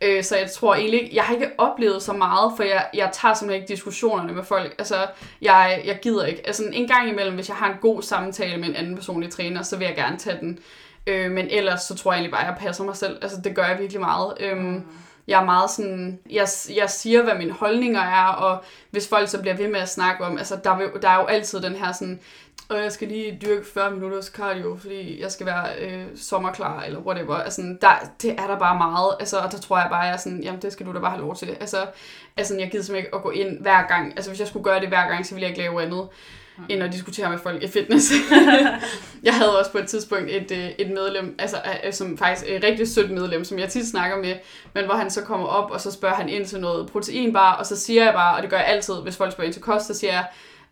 Øh, så jeg tror egentlig jeg har ikke oplevet så meget, for jeg, jeg tager simpelthen ikke diskussionerne med folk. Altså, jeg, jeg gider ikke. Altså, en gang imellem, hvis jeg har en god samtale med en anden personlig træner, så vil jeg gerne tage den. Øh, men ellers, så tror jeg egentlig bare, at jeg passer mig selv. Altså, det gør jeg virkelig meget. Øh, mm. Jeg er meget sådan, jeg, jeg siger, hvad mine holdninger er, og hvis folk så bliver ved med at snakke om, altså der, vil, der er jo altid den her sådan, og jeg skal lige dyrke 40 minutters cardio, fordi jeg skal være øh, sommerklar, eller whatever. Altså, der, det er der bare meget, altså, og der tror jeg bare, at jeg er sådan, jamen det skal du da bare have lov til. Altså, altså jeg gider simpelthen ikke at gå ind hver gang. Altså, hvis jeg skulle gøre det hver gang, så ville jeg ikke lave andet mm. end at diskutere med folk i fitness. jeg havde også på et tidspunkt et, øh, et medlem, altså øh, som faktisk et rigtig sødt medlem, som jeg tit snakker med, men hvor han så kommer op, og så spørger han ind til noget proteinbar, og så siger jeg bare, og det gør jeg altid, hvis folk spørger ind til kost, så siger jeg,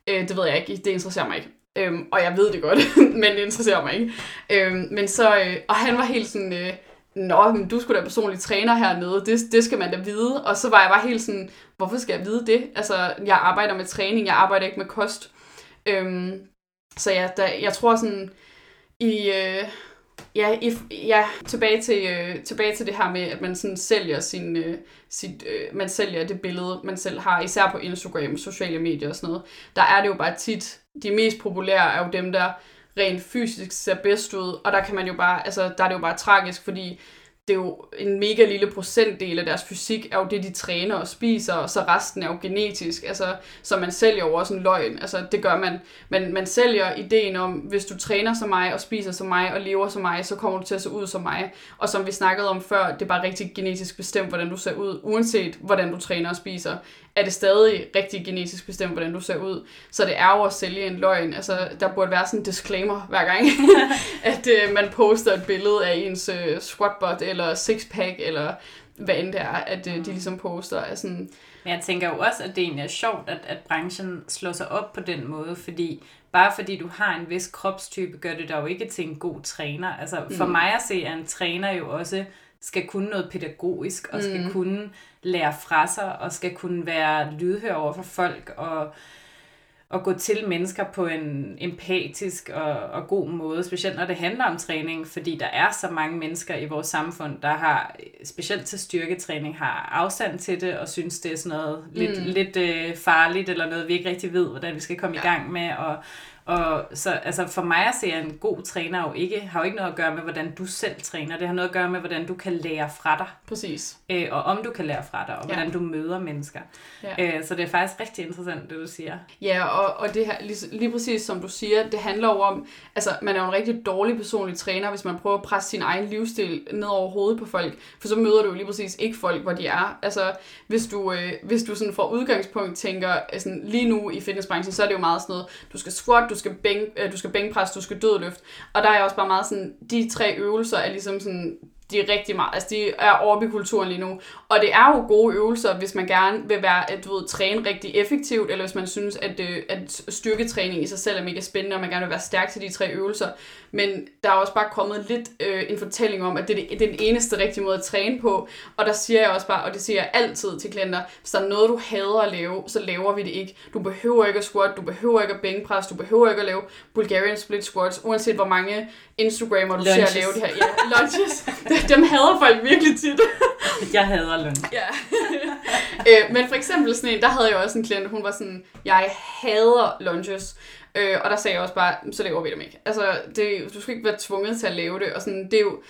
øh, det ved jeg ikke, det interesserer mig ikke. Øhm, og jeg ved det godt, men det interesserer mig ikke. Øhm, men så, øh, og han var helt sådan, øh, Nå, men du skulle da personlig træner hernede, det, det skal man da vide. Og så var jeg bare helt sådan, hvorfor skal jeg vide det? Altså, jeg arbejder med træning, jeg arbejder ikke med kost. Øhm, så ja, der, jeg tror sådan, i, øh, ja, i, ja tilbage, til, øh, tilbage til det her med, at man sådan sælger sin, øh, sit, øh, man sælger det billede, man selv har, især på Instagram, sociale medier og sådan noget. Der er det jo bare tit, de mest populære er jo dem, der rent fysisk ser bedst ud, og der kan man jo bare, altså der er det jo bare tragisk, fordi det er jo en mega lille procentdel af deres fysik, er jo det, de træner og spiser, og så resten er jo genetisk. Altså, så man sælger jo også en løgn. Altså, det gør man. Men man sælger ideen om, hvis du træner som mig, og spiser som mig, og lever som mig, så kommer du til at se ud som mig. Og som vi snakkede om før, det er bare rigtig genetisk bestemt, hvordan du ser ud, uanset hvordan du træner og spiser er det stadig rigtig genetisk bestemt, hvordan du ser ud. Så det er jo at sælge en løgn. Altså, der burde være sådan en disclaimer hver gang, at øh, man poster et billede af ens øh, squatbot eller sixpack, eller hvad end det er, at øh, de ligesom poster. Er sådan, men jeg tænker jo også, at det egentlig er sjovt, at, at branchen slår sig op på den måde, fordi bare fordi du har en vis kropstype, gør det dig jo ikke til en god træner. Altså for mm. mig at se, at en træner jo også skal kunne noget pædagogisk, og skal mm. kunne lære fra sig, og skal kunne være lydhør over for folk, og, og gå til mennesker på en empatisk og, og god måde, specielt når det handler om træning, fordi der er så mange mennesker i vores samfund, der har, specielt til styrketræning, har afstand til det, og synes, det er sådan noget mm. lidt, lidt øh, farligt, eller noget, vi ikke rigtig ved, hvordan vi skal komme ja. i gang med, og og så altså for mig at se, at en god træner jo ikke, har jo ikke noget at gøre med, hvordan du selv træner. Det har noget at gøre med, hvordan du kan lære fra dig. Præcis. Øh, og om du kan lære fra dig, og ja. hvordan du møder mennesker. Ja. Øh, så det er faktisk rigtig interessant, det du siger. Ja, og, og det her, lige, lige præcis som du siger, det handler jo om, altså man er jo en rigtig dårlig personlig træner, hvis man prøver at presse sin egen livsstil ned over hovedet på folk. For så møder du jo lige præcis ikke folk, hvor de er. Altså hvis du, øh, hvis du sådan fra udgangspunkt tænker, altså, lige nu i fitnessbranchen, så er det jo meget sådan noget, du skal squat, du skal, bænk, øh, du skal bænkpres, du skal dødløft. Og der er jeg også bare meget sådan, de tre øvelser er ligesom sådan de er rigtig meget, altså de er oppe i kulturen lige nu. Og det er jo gode øvelser, hvis man gerne vil være, at du ved, træne rigtig effektivt, eller hvis man synes, at, øh, at styrketræning i sig selv er mega spændende, og man gerne vil være stærk til de tre øvelser. Men der er også bare kommet lidt øh, en fortælling om, at det er, det, det er den eneste rigtige måde at træne på. Og der siger jeg også bare, og det siger jeg altid til klienter, hvis der er noget, du hader at lave, så laver vi det ikke. Du behøver ikke at squat, du behøver ikke at bænkpres, du behøver ikke at lave Bulgarian split squats, uanset hvor mange Instagrammer du lunges. ser lave det her. Ja, lunges. Dem hader folk virkelig tit. jeg hader lunge. Ja. øh, men for eksempel sådan en, der havde jeg også en klient, hun var sådan, jeg hader lunges. Øh, og der sagde jeg også bare, så laver vi dem ikke. Altså, det, du skal ikke være tvunget til at lave det. Og sådan, det er jo,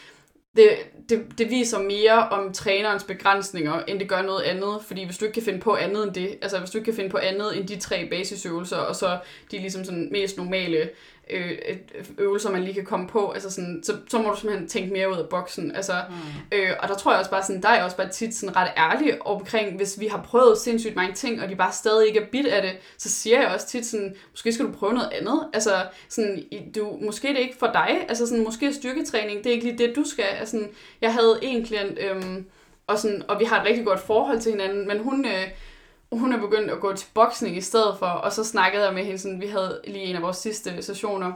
det, det, det viser mere om trænerens begrænsninger, end det gør noget andet. Fordi hvis du ikke kan finde på andet end det, altså hvis du ikke kan finde på andet end de tre basisøvelser, og så de ligesom sådan mest normale øh, øvelser, man lige kan komme på, altså sådan, så, så må du simpelthen tænke mere ud af boksen. Altså, mm. øh, og der tror jeg også bare sådan, der er jeg også bare tit sådan ret ærlig omkring, hvis vi har prøvet sindssygt mange ting, og de bare stadig ikke er bit af det, så siger jeg også tit sådan, måske skal du prøve noget andet. Altså, sådan, du, måske det er ikke for dig, altså sådan, måske styrketræning, det er ikke lige det, du skal. Altså, jeg havde en klient, øh, og, sådan, og vi har et rigtig godt forhold til hinanden, men hun... Øh, hun er begyndt at gå til boksning i stedet for, og så snakkede jeg med hende, sådan, vi havde lige en af vores sidste sessioner,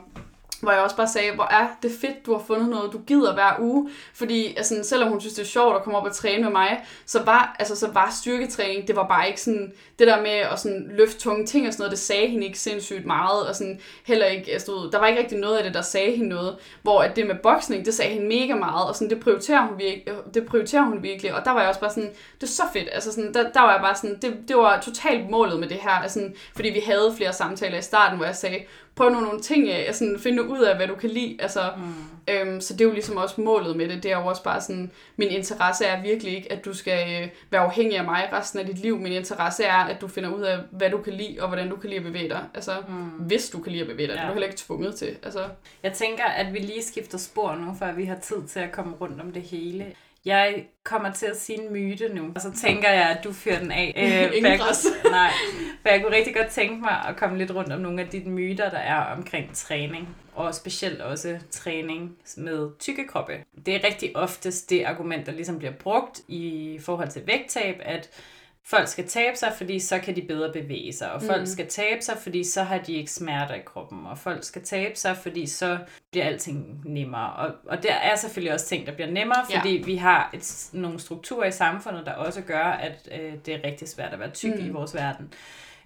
hvor jeg også bare sagde, hvor er det fedt, du har fundet noget, du gider hver uge. Fordi altså, selvom hun synes, det er sjovt at komme op og træne med mig, så var, altså, så var styrketræning, det var bare ikke sådan, det der med at sådan, løfte tunge ting og sådan noget, det sagde hende ikke sindssygt meget. Og sådan, heller ikke, altså, der var ikke rigtig noget af det, der sagde hende noget. Hvor at det med boksning, det sagde hende mega meget, og sådan, det, prioriterer hun virkelig, det prioriterer hun virkelig. Og der var jeg også bare sådan, det er så fedt. Altså, sådan, der, der var jeg bare sådan, det, det var totalt målet med det her. Altså, fordi vi havde flere samtaler i starten, hvor jeg sagde, prøv nu nogle ting af, altså finde ud af, hvad du kan lide. Altså, mm. øhm, så det er jo ligesom også målet med det. Det er jo også bare sådan, min interesse er virkelig ikke, at du skal øh, være afhængig af mig resten af dit liv. Min interesse er, at du finder ud af, hvad du kan lide, og hvordan du kan lide at bevæge dig. Altså, mm. hvis du kan lide at bevæge dig. Ja. Det er du heller ikke tvunget til. Altså. Jeg tænker, at vi lige skifter spor nu, for vi har tid til at komme rundt om det hele. Jeg kommer til at sige en myte nu, og så tænker jeg, at du fyrer den af. Øh, Ingen jeg, kunne, nej, for jeg kunne rigtig godt tænke mig at komme lidt rundt om nogle af de myter, der er omkring træning. Og specielt også træning med tykke kroppe. Det er rigtig oftest det argument, der ligesom bliver brugt i forhold til vægttab, at folk skal tabe sig, fordi så kan de bedre bevæge sig, og folk mm. skal tabe sig, fordi så har de ikke smerter i kroppen, og folk skal tabe sig, fordi så bliver alting nemmere. Og, og der er selvfølgelig også ting, der bliver nemmere, fordi ja. vi har et, nogle strukturer i samfundet, der også gør, at øh, det er rigtig svært at være tyk mm. i vores verden.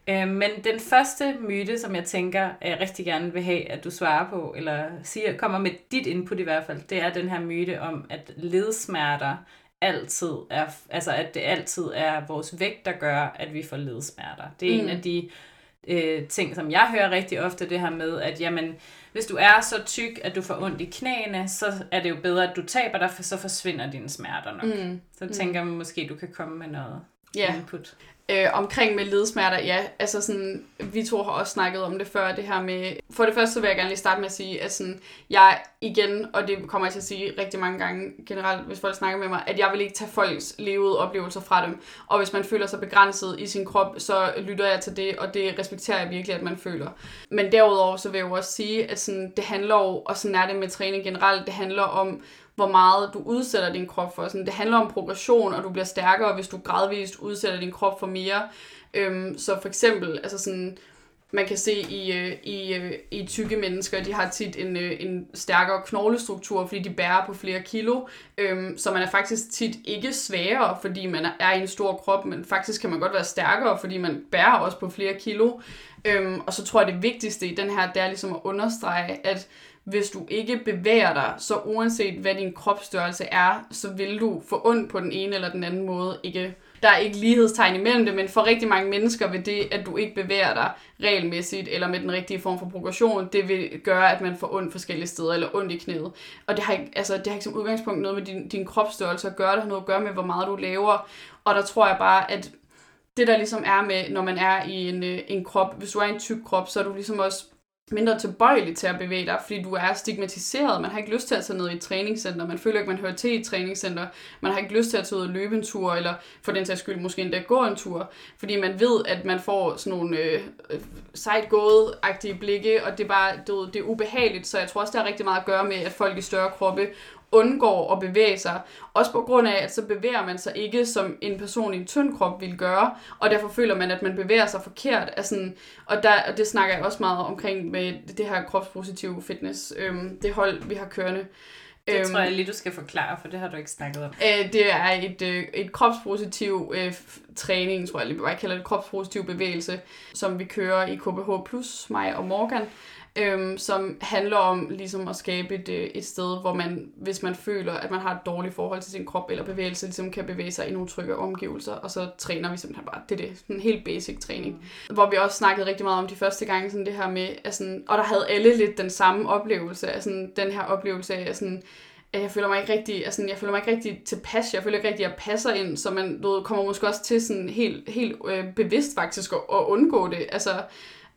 Øh, men den første myte, som jeg tænker, at jeg rigtig gerne vil have, at du svarer på, eller siger, kommer med dit input i hvert fald, det er den her myte om, at ledsmerter altid er, altså at det altid er vores vægt, der gør, at vi får ledsmerter. Det er mm. en af de øh, ting, som jeg hører rigtig ofte, det her med, at jamen, hvis du er så tyk, at du får ondt i knæene, så er det jo bedre, at du taber dig, for så forsvinder dine smerter nok. Mm. Så mm. tænker man måske, du kan komme med noget yeah. input. Øh, omkring med ledsmerter, ja, altså sådan, vi to har også snakket om det før, det her med, for det første så vil jeg gerne lige starte med at sige, at sådan, jeg igen, og det kommer jeg til at sige rigtig mange gange generelt, hvis folk snakker med mig, at jeg vil ikke tage folks levede oplevelser fra dem, og hvis man føler sig begrænset i sin krop, så lytter jeg til det, og det respekterer jeg virkelig, at man føler. Men derudover så vil jeg jo også sige, at sådan, det handler jo, og sådan er det med træning generelt, det handler om, hvor meget du udsætter din krop for. Sådan, det handler om progression, og du bliver stærkere, hvis du gradvist udsætter din krop for mere. Øhm, så for eksempel, altså sådan, man kan se i, øh, i, øh, i tykke mennesker, de har tit en, øh, en stærkere knoglestruktur, fordi de bærer på flere kilo. Øhm, så man er faktisk tit ikke svagere, fordi man er i en stor krop, men faktisk kan man godt være stærkere, fordi man bærer også på flere kilo. Øhm, og så tror jeg, det vigtigste i den her, det er ligesom at understrege, at hvis du ikke bevæger dig, så uanset hvad din kropsstørrelse er, så vil du få ondt på den ene eller den anden måde. Ikke, der er ikke lighedstegn imellem det, men for rigtig mange mennesker vil det, at du ikke bevæger dig regelmæssigt eller med den rigtige form for progression, det vil gøre, at man får ondt forskellige steder eller ondt i knæet. Og det har ikke, altså, det har ikke som udgangspunkt noget med din, din kropsstørrelse at gøre, det har noget at gøre med, hvor meget du laver. Og der tror jeg bare, at det der ligesom er med, når man er i en, øh, en krop, hvis du er i en tyk krop, så er du ligesom også mindre tilbøjelig til at bevæge dig, fordi du er stigmatiseret. Man har ikke lyst til at tage ned i et træningscenter. Man føler ikke, man hører til i et træningscenter. Man har ikke lyst til at tage ud og løbe en tur, eller for den sags skyld måske endda gå en tur. Fordi man ved, at man får sådan nogle øh, øh sejt agtige blikke, og det er bare det, det er ubehageligt. Så jeg tror også, det har rigtig meget at gøre med, at folk i større kroppe undgår at bevæge sig. Også på grund af, at så bevæger man sig ikke, som en person i en tynd krop vil gøre, og derfor føler man, at man bevæger sig forkert. Altså, og, der, og det snakker jeg også meget omkring med det her kropspositive fitness, øhm, det hold, vi har kørende. Det øhm, tror jeg lige, du skal forklare, for det har du ikke snakket om. Øh, det er et, øh, et kropspositiv øh, træning, tror jeg lige, jeg kalder det kropspositiv bevægelse, som vi kører i KBH Plus, mig og Morgan øhm, som handler om ligesom at skabe et, øh, et sted, hvor man, hvis man føler, at man har et dårligt forhold til sin krop eller bevægelse, ligesom kan bevæge sig i nogle trygge omgivelser, og så træner vi simpelthen bare. Det er det. Sådan en helt basic træning. Mm. Hvor vi også snakkede rigtig meget om de første gange, sådan det her med, at sådan, og der havde alle lidt den samme oplevelse, af sådan, den her oplevelse af, sådan, at jeg føler mig ikke rigtig, altså, jeg føler mig ikke rigtig tilpas, jeg føler ikke rigtig, at jeg passer ind, så man du ved, kommer måske også til sådan helt, helt øh, bevidst faktisk at, at undgå det. Altså,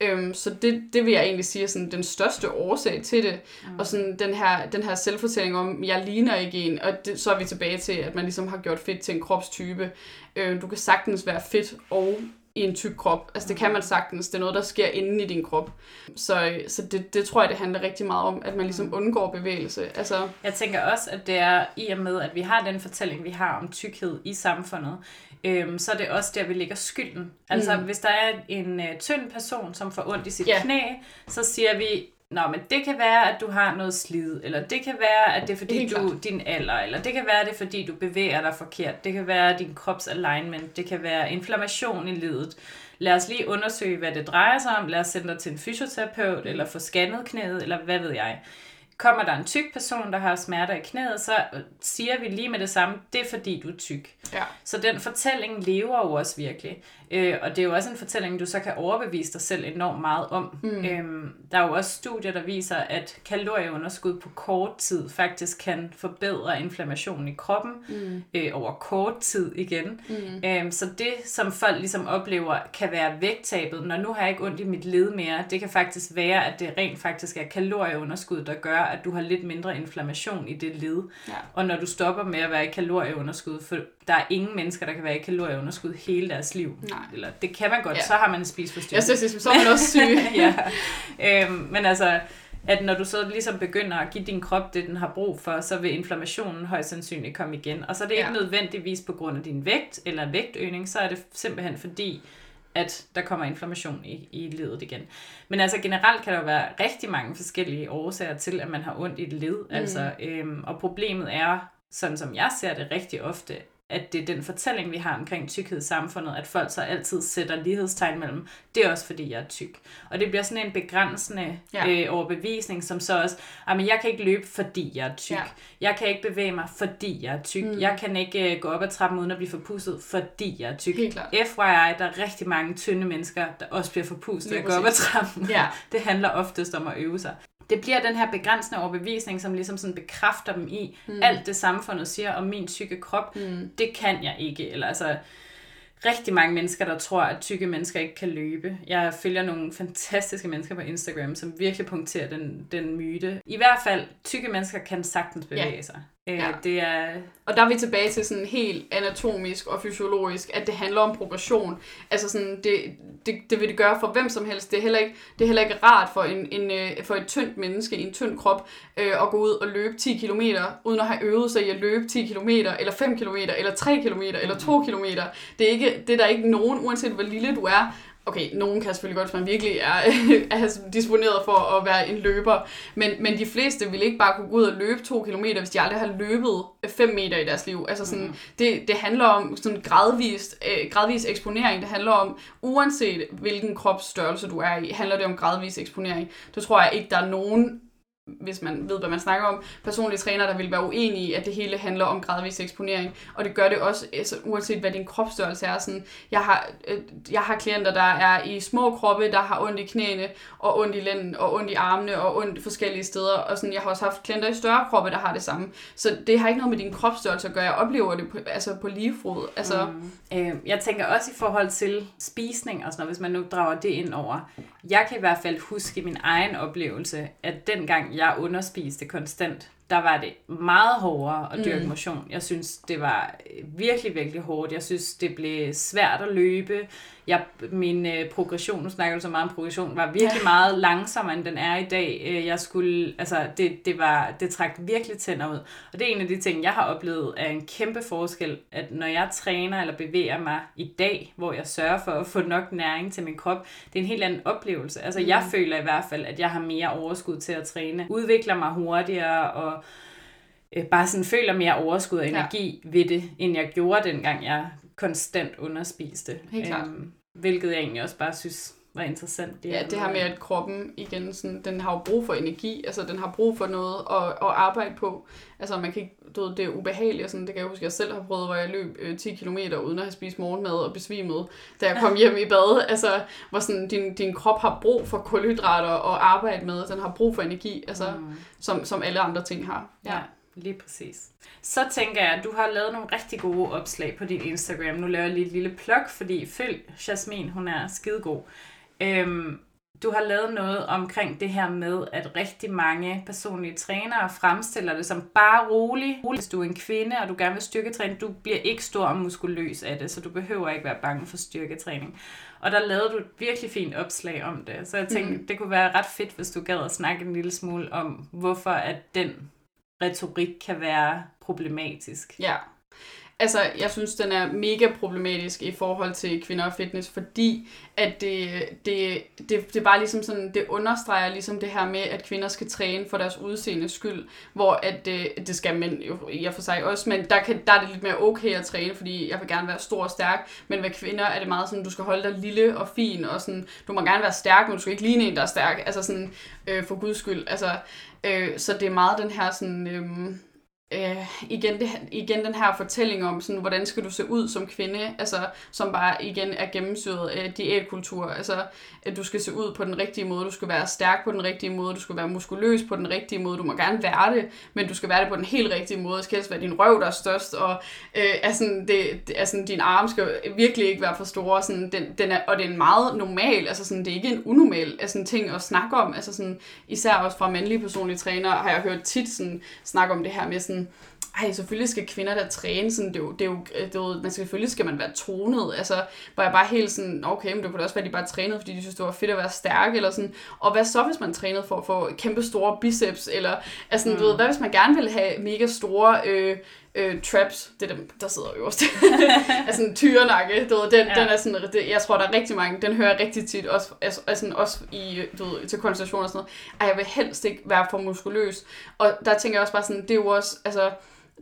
Øhm, så det, det vil jeg egentlig sige er sådan den største årsag til det. Mm. Og sådan den her, den her selvfortælling om, jeg ligner ikke en, og det, så er vi tilbage til, at man ligesom har gjort fedt til en kropstype. Øhm, du kan sagtens være fedt og i en tyk krop. Altså det kan man sagtens. Det er noget, der sker inde i din krop. Så, så det, det tror jeg, det handler rigtig meget om, at man ligesom mm. undgår bevægelse. Altså... Jeg tænker også, at det er i og med, at vi har den fortælling, vi har om tykkhed i samfundet, øhm, så er det også der, vi lægger skylden. Altså, mm. hvis der er en øh, tynd person, som får ondt i sit yeah. knæ, så siger vi, Nå, men det kan være, at du har noget slid, eller det kan være, at det er fordi er du din alder, eller det kan være, at det er fordi du bevæger dig forkert. Det kan være din krops alignment, det kan være inflammation i ledet. Lad os lige undersøge, hvad det drejer sig om. Lad os sende dig til en fysioterapeut, eller få scannet knæet, eller hvad ved jeg kommer der en tyk person, der har smerter i knæet, så siger vi lige med det samme, det er fordi du er tyk. Ja. Så den fortælling lever jo også virkelig. Øh, og det er jo også en fortælling, du så kan overbevise dig selv enormt meget om. Mm. Øhm, der er jo også studier, der viser, at kalorieunderskud på kort tid faktisk kan forbedre inflammationen i kroppen mm. øh, over kort tid igen. Mm. Øhm, så det, som folk ligesom oplever, kan være vægttabet. Når nu har jeg ikke ondt i mit led mere, det kan faktisk være, at det rent faktisk er kalorieunderskud, der gør, at du har lidt mindre inflammation i det led. Ja. Og når du stopper med at være i kalorieunderskud, for der er ingen mennesker, der kan være i kalorieunderskud hele deres liv. Nej. Eller det kan man godt, ja. så har man en spiseforstyrrelse. Jeg synes, så er man også syg. ja. øhm, men altså, at når du så ligesom begynder at give din krop det, den har brug for, så vil inflammationen højst sandsynligt komme igen. Og så er det ja. ikke nødvendigvis på grund af din vægt eller vægtøgning, så er det simpelthen fordi, at der kommer inflammation i, i ledet igen. Men altså generelt kan der jo være rigtig mange forskellige årsager til, at man har ondt i et led. Mm. Altså, øhm, og problemet er, sådan som jeg ser det rigtig ofte, at det er den fortælling, vi har omkring tykkhed i samfundet, at folk så altid sætter lighedstegn mellem, det er også fordi, jeg er tyk. Og det bliver sådan en begrænsende ja. øh, overbevisning, som så også, men jeg kan ikke løbe, fordi jeg er tyk. Ja. Jeg kan ikke bevæge mig, fordi jeg er tyk. Mm. Jeg kan ikke øh, gå op ad trappen, uden at blive forpustet, fordi jeg er tyk. FYI, der er rigtig mange tynde mennesker, der også bliver forpustet at gå op ad trappen. Ja. det handler oftest om at øve sig det bliver den her begrænsende overbevisning, som ligesom sådan bekræfter dem i, mm. alt det samfundet siger om min tykke krop, mm. det kan jeg ikke. Eller altså, rigtig mange mennesker, der tror, at tykke mennesker ikke kan løbe. Jeg følger nogle fantastiske mennesker på Instagram, som virkelig punkterer den, den myte. I hvert fald, tykke mennesker kan sagtens bevæge ja. sig. Øh, ja. Det er... Og der er vi tilbage til sådan helt anatomisk og fysiologisk, at det handler om progression. Altså sådan, det, det, det vil det gøre for hvem som helst. Det er heller ikke, det er heller ikke rart for, en, en, øh, for et tyndt menneske i en tynd krop øh, at gå ud og løbe 10 km, uden at have øvet sig i at løbe 10 km, eller 5 km, eller 3 km, eller 2 km. Det er, ikke, det er der ikke nogen, uanset hvor lille du er, okay, nogen kan selvfølgelig godt, hvis man virkelig er, er disponeret for at være en løber, men, men de fleste vil ikke bare kunne gå ud og løbe to kilometer, hvis de aldrig har løbet 5 meter i deres liv. Altså sådan, mm. det, det handler om sådan gradvis, øh, gradvis eksponering. Det handler om, uanset hvilken kropsstørrelse du er i, handler det om gradvis eksponering. Det tror jeg ikke, der er nogen hvis man ved, hvad man snakker om, personlige træner, der vil være uenige i, at det hele handler om gradvis eksponering. Og det gør det også, altså, uanset hvad din kropsstørrelse er. Sådan, jeg, har, øh, jeg har klienter, der er i små kroppe, der har ondt i knæene, og ondt i lænden, og ondt i armene, og ondt forskellige steder. Og sådan, jeg har også haft klienter i større kroppe, der har det samme. Så det har ikke noget med din kropsstørrelse at gøre. Jeg oplever det på, altså på lige fod. Altså, mm. øh, jeg tænker også i forhold til spisning, og sådan noget, hvis man nu drager det ind over. Jeg kan i hvert fald huske min egen oplevelse, at dengang jeg underspiste konstant, der var det meget hårdere at dyrke mm. motion. Jeg synes, det var virkelig, virkelig hårdt. Jeg synes, det blev svært at løbe. Jeg, min øh, progression, nu snakker du så meget om progression, var virkelig ja. meget langsommere, end den er i dag. Øh, jeg skulle, altså, det, det, var, det trak virkelig tænder ud. Og det er en af de ting, jeg har oplevet, er en kæmpe forskel, at når jeg træner eller bevæger mig i dag, hvor jeg sørger for at få nok næring til min krop, det er en helt anden oplevelse. Altså, mm. jeg føler i hvert fald, at jeg har mere overskud til at træne, udvikler mig hurtigere og øh, bare sådan føler mere overskud og energi ja. ved det, end jeg gjorde dengang jeg konstant underspiste. Helt klart. Øhm, hvilket jeg egentlig også bare synes var interessant. Det ja, det her med, at kroppen igen, sådan, den har jo brug for energi, altså den har brug for noget at, at arbejde på. Altså man kan ikke, du ved, det er ubehageligt, og sådan, det kan jeg huske, jeg selv har prøvet, hvor jeg løb øh, 10 km uden at have spist morgenmad og besvimet, da jeg kom hjem i bad. Altså, hvor sådan, din, din krop har brug for kulhydrater at arbejde med, den har brug for energi, altså, mm. som, som alle andre ting har. Ja. ja. Lige præcis. Så tænker jeg, at du har lavet nogle rigtig gode opslag på din Instagram. Nu laver jeg lige et lille plug, fordi følg Jasmin, hun er skidegod. Øhm, du har lavet noget omkring det her med, at rigtig mange personlige trænere fremstiller det som bare rolig. Hvis du er en kvinde, og du gerne vil styrketræne, du bliver ikke stor og muskuløs af det, så du behøver ikke være bange for styrketræning. Og der lavede du et virkelig fint opslag om det. Så jeg tænkte, mm. det kunne være ret fedt, hvis du gad at snakke en lille smule om, hvorfor at den retorik kan være problematisk. Ja. Altså, jeg synes, den er mega problematisk i forhold til kvinder og fitness, fordi at det, det, det, det bare ligesom sådan, det understreger ligesom det her med, at kvinder skal træne for deres udseende skyld, hvor at det, det skal mænd jo i og for sig også, men der, kan, der er det lidt mere okay at træne, fordi jeg vil gerne være stor og stærk, men med kvinder er det meget sådan, du skal holde dig lille og fin, og sådan, du må gerne være stærk, men du skal ikke ligne en, der er stærk, altså sådan, øh, for guds skyld, altså, øh, så det er meget den her sådan, øh, øh, igen, det, igen den her fortælling om, sådan, hvordan skal du se ud som kvinde, altså, som bare igen er gennemsyret af diætkultur. Altså, at du skal se ud på den rigtige måde, du skal være stærk på den rigtige måde, du skal være muskuløs på den rigtige måde, du må gerne være det, men du skal være det på den helt rigtige måde. Det skal helst være din røv, der er størst, og øh, altså, det, det, altså, din arm skal virkelig ikke være for store. Sådan, den, den er, og det er en meget normal, altså sådan, det er ikke en unormal altså, ting at snakke om. Altså, sådan, især også fra mandlige personlige trænere har jeg hørt tit sådan, snakke om det her med sådan, ej, selvfølgelig skal kvinder der træne, sådan, det er jo, det er jo, det er jo man skal, selvfølgelig skal man være tonet, altså, hvor jeg bare helt sådan, okay, men det kunne også være, at de bare trænede, fordi de synes, det var fedt at være stærk, eller sådan, og hvad så, hvis man trænede for at få kæmpe store biceps, eller, altså, mm. du ved, hvad hvis man gerne vil have mega store, øh, øh, traps, det er dem, der sidder øverst. altså en tyrenakke, du ved, den, ja. den er sådan, det, jeg tror, der er rigtig mange, den hører jeg rigtig tit, også, altså, altså, også i, du ved, til konsultationer og sådan noget. Ej, jeg vil helst ikke være for muskuløs. Og der tænker jeg også bare sådan, det er jo også, altså,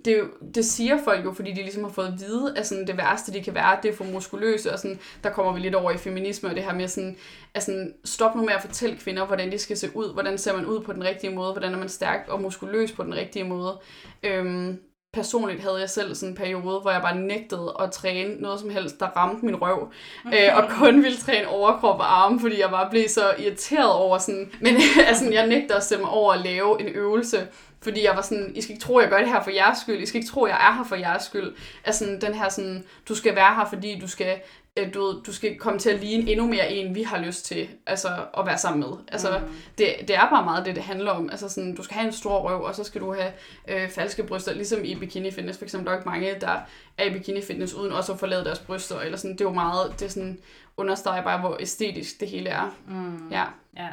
det, jo, det siger folk jo, fordi de ligesom har fået at vide, at sådan, det værste, de kan være, det er for muskuløse, og sådan, der kommer vi lidt over i feminisme, og det her med sådan, at sådan, stop nu med at fortælle kvinder, hvordan de skal se ud, hvordan ser man ud på den rigtige måde, hvordan er man stærk og muskuløs på den rigtige måde. Øhm, personligt havde jeg selv sådan en periode, hvor jeg bare nægtede at træne noget som helst, der ramte min røv. øh, og kun ville træne overkrop og arme, fordi jeg bare blev så irriteret over sådan... Men altså, jeg nægter at stemme over at lave en øvelse, fordi jeg var sådan, I skal ikke tro, jeg gør det her for jeres skyld. I skal ikke tro, jeg er her for jeres skyld. Altså den her sådan, du skal være her, fordi du skal, øh, du, du skal komme til at ligne endnu mere en, vi har lyst til altså, at være sammen med. Altså, mm. det, det er bare meget det, det handler om. Altså sådan, du skal have en stor røv, og så skal du have øh, falske bryster, ligesom i bikini fitness. For eksempel, der er ikke mange, der er i bikini fitness, uden også at forlade deres bryster. Eller sådan, det er jo meget, det sådan, understreger bare, hvor æstetisk det hele er. Mm. Ja. ja.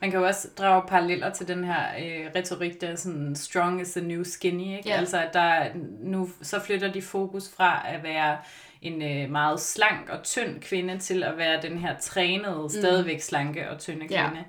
Man kan jo også drage paralleller til den her øh, retorik, der er sådan, strong is the new skinny, ikke? Yeah. Altså, at der nu, så flytter de fokus fra at være en øh, meget slank og tynd kvinde til at være den her trænede, mm. stadigvæk slanke og tynde kvinde.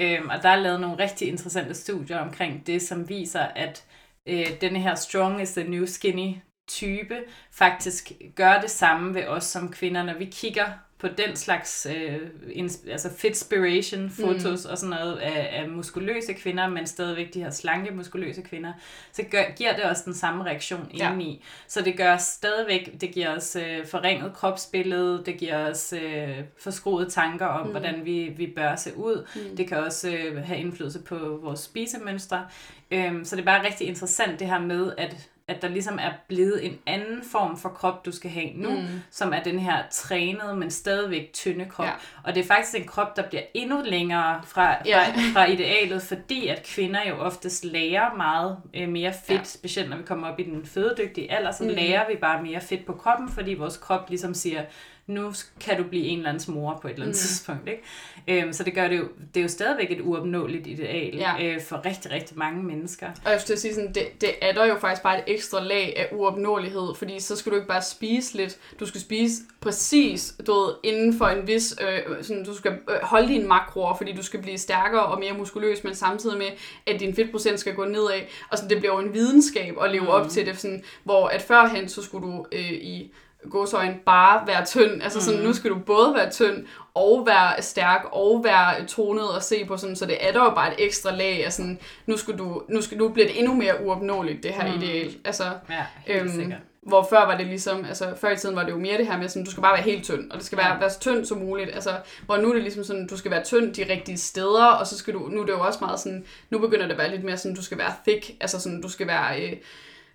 Yeah. Øhm, og der er lavet nogle rigtig interessante studier omkring det, som viser, at øh, denne her strong is the new skinny type faktisk gør det samme ved os som kvinder, når vi kigger på den slags øh, ins- altså fitspiration fotos mm. og sådan noget af, af muskuløse kvinder, men stadigvæk de her slanke muskuløse kvinder, så gør, giver det også den samme reaktion ja. indeni. Så det gør stadigvæk, det giver os øh, forringet kropsbillede, det giver os øh, forskroede tanker om, mm. hvordan vi, vi bør se ud. Mm. Det kan også øh, have indflydelse på vores spisemønstre. Øhm, så det er bare rigtig interessant det her med, at at der ligesom er blevet en anden form for krop, du skal have nu, mm. som er den her trænede, men stadigvæk tynde krop. Ja. Og det er faktisk en krop, der bliver endnu længere fra, ja. fra, fra idealet, fordi at kvinder jo oftest lærer meget øh, mere fedt, ja. specielt når vi kommer op i den fødedygtige alder, så mm. lærer vi bare mere fedt på kroppen, fordi vores krop ligesom siger, nu kan du blive en eller andens mor på et eller andet mm. tidspunkt. Ikke? Øhm, så det gør det jo, det er jo stadigvæk et uopnåeligt ideal ja. øh, for rigtig, rigtig mange mennesker. Og jeg skulle sige sådan, det, det er der jo faktisk bare et ekstra lag af uopnåelighed, fordi så skal du ikke bare spise lidt, du skal spise præcis, du ved, inden for en vis, øh, sådan, du skal øh, holde dine makroer, fordi du skal blive stærkere og mere muskuløs, men samtidig med, at din fedtprocent skal gå nedad. Og sådan, det bliver jo en videnskab at leve mm. op til det, sådan, hvor at førhen, så skulle du øh, i godsøjne bare være tynd. Altså sådan, mm. nu skal du både være tynd og være stærk og være tonet og se på sådan, så det er der jo bare et ekstra lag af sådan, nu skal du, nu skal du blive det endnu mere uopnåeligt, det her mm. ideal. Altså, ja, øhm, sikkert. Hvor før var det ligesom, altså før i tiden var det jo mere det her med sådan, du skal bare være helt tynd, og det skal være, ja. være så tynd som muligt. Altså, hvor nu er det ligesom sådan, du skal være tynd de rigtige steder, og så skal du, nu er det jo også meget sådan, nu begynder det at være lidt mere sådan, du skal være thick, altså sådan, du skal være, øh,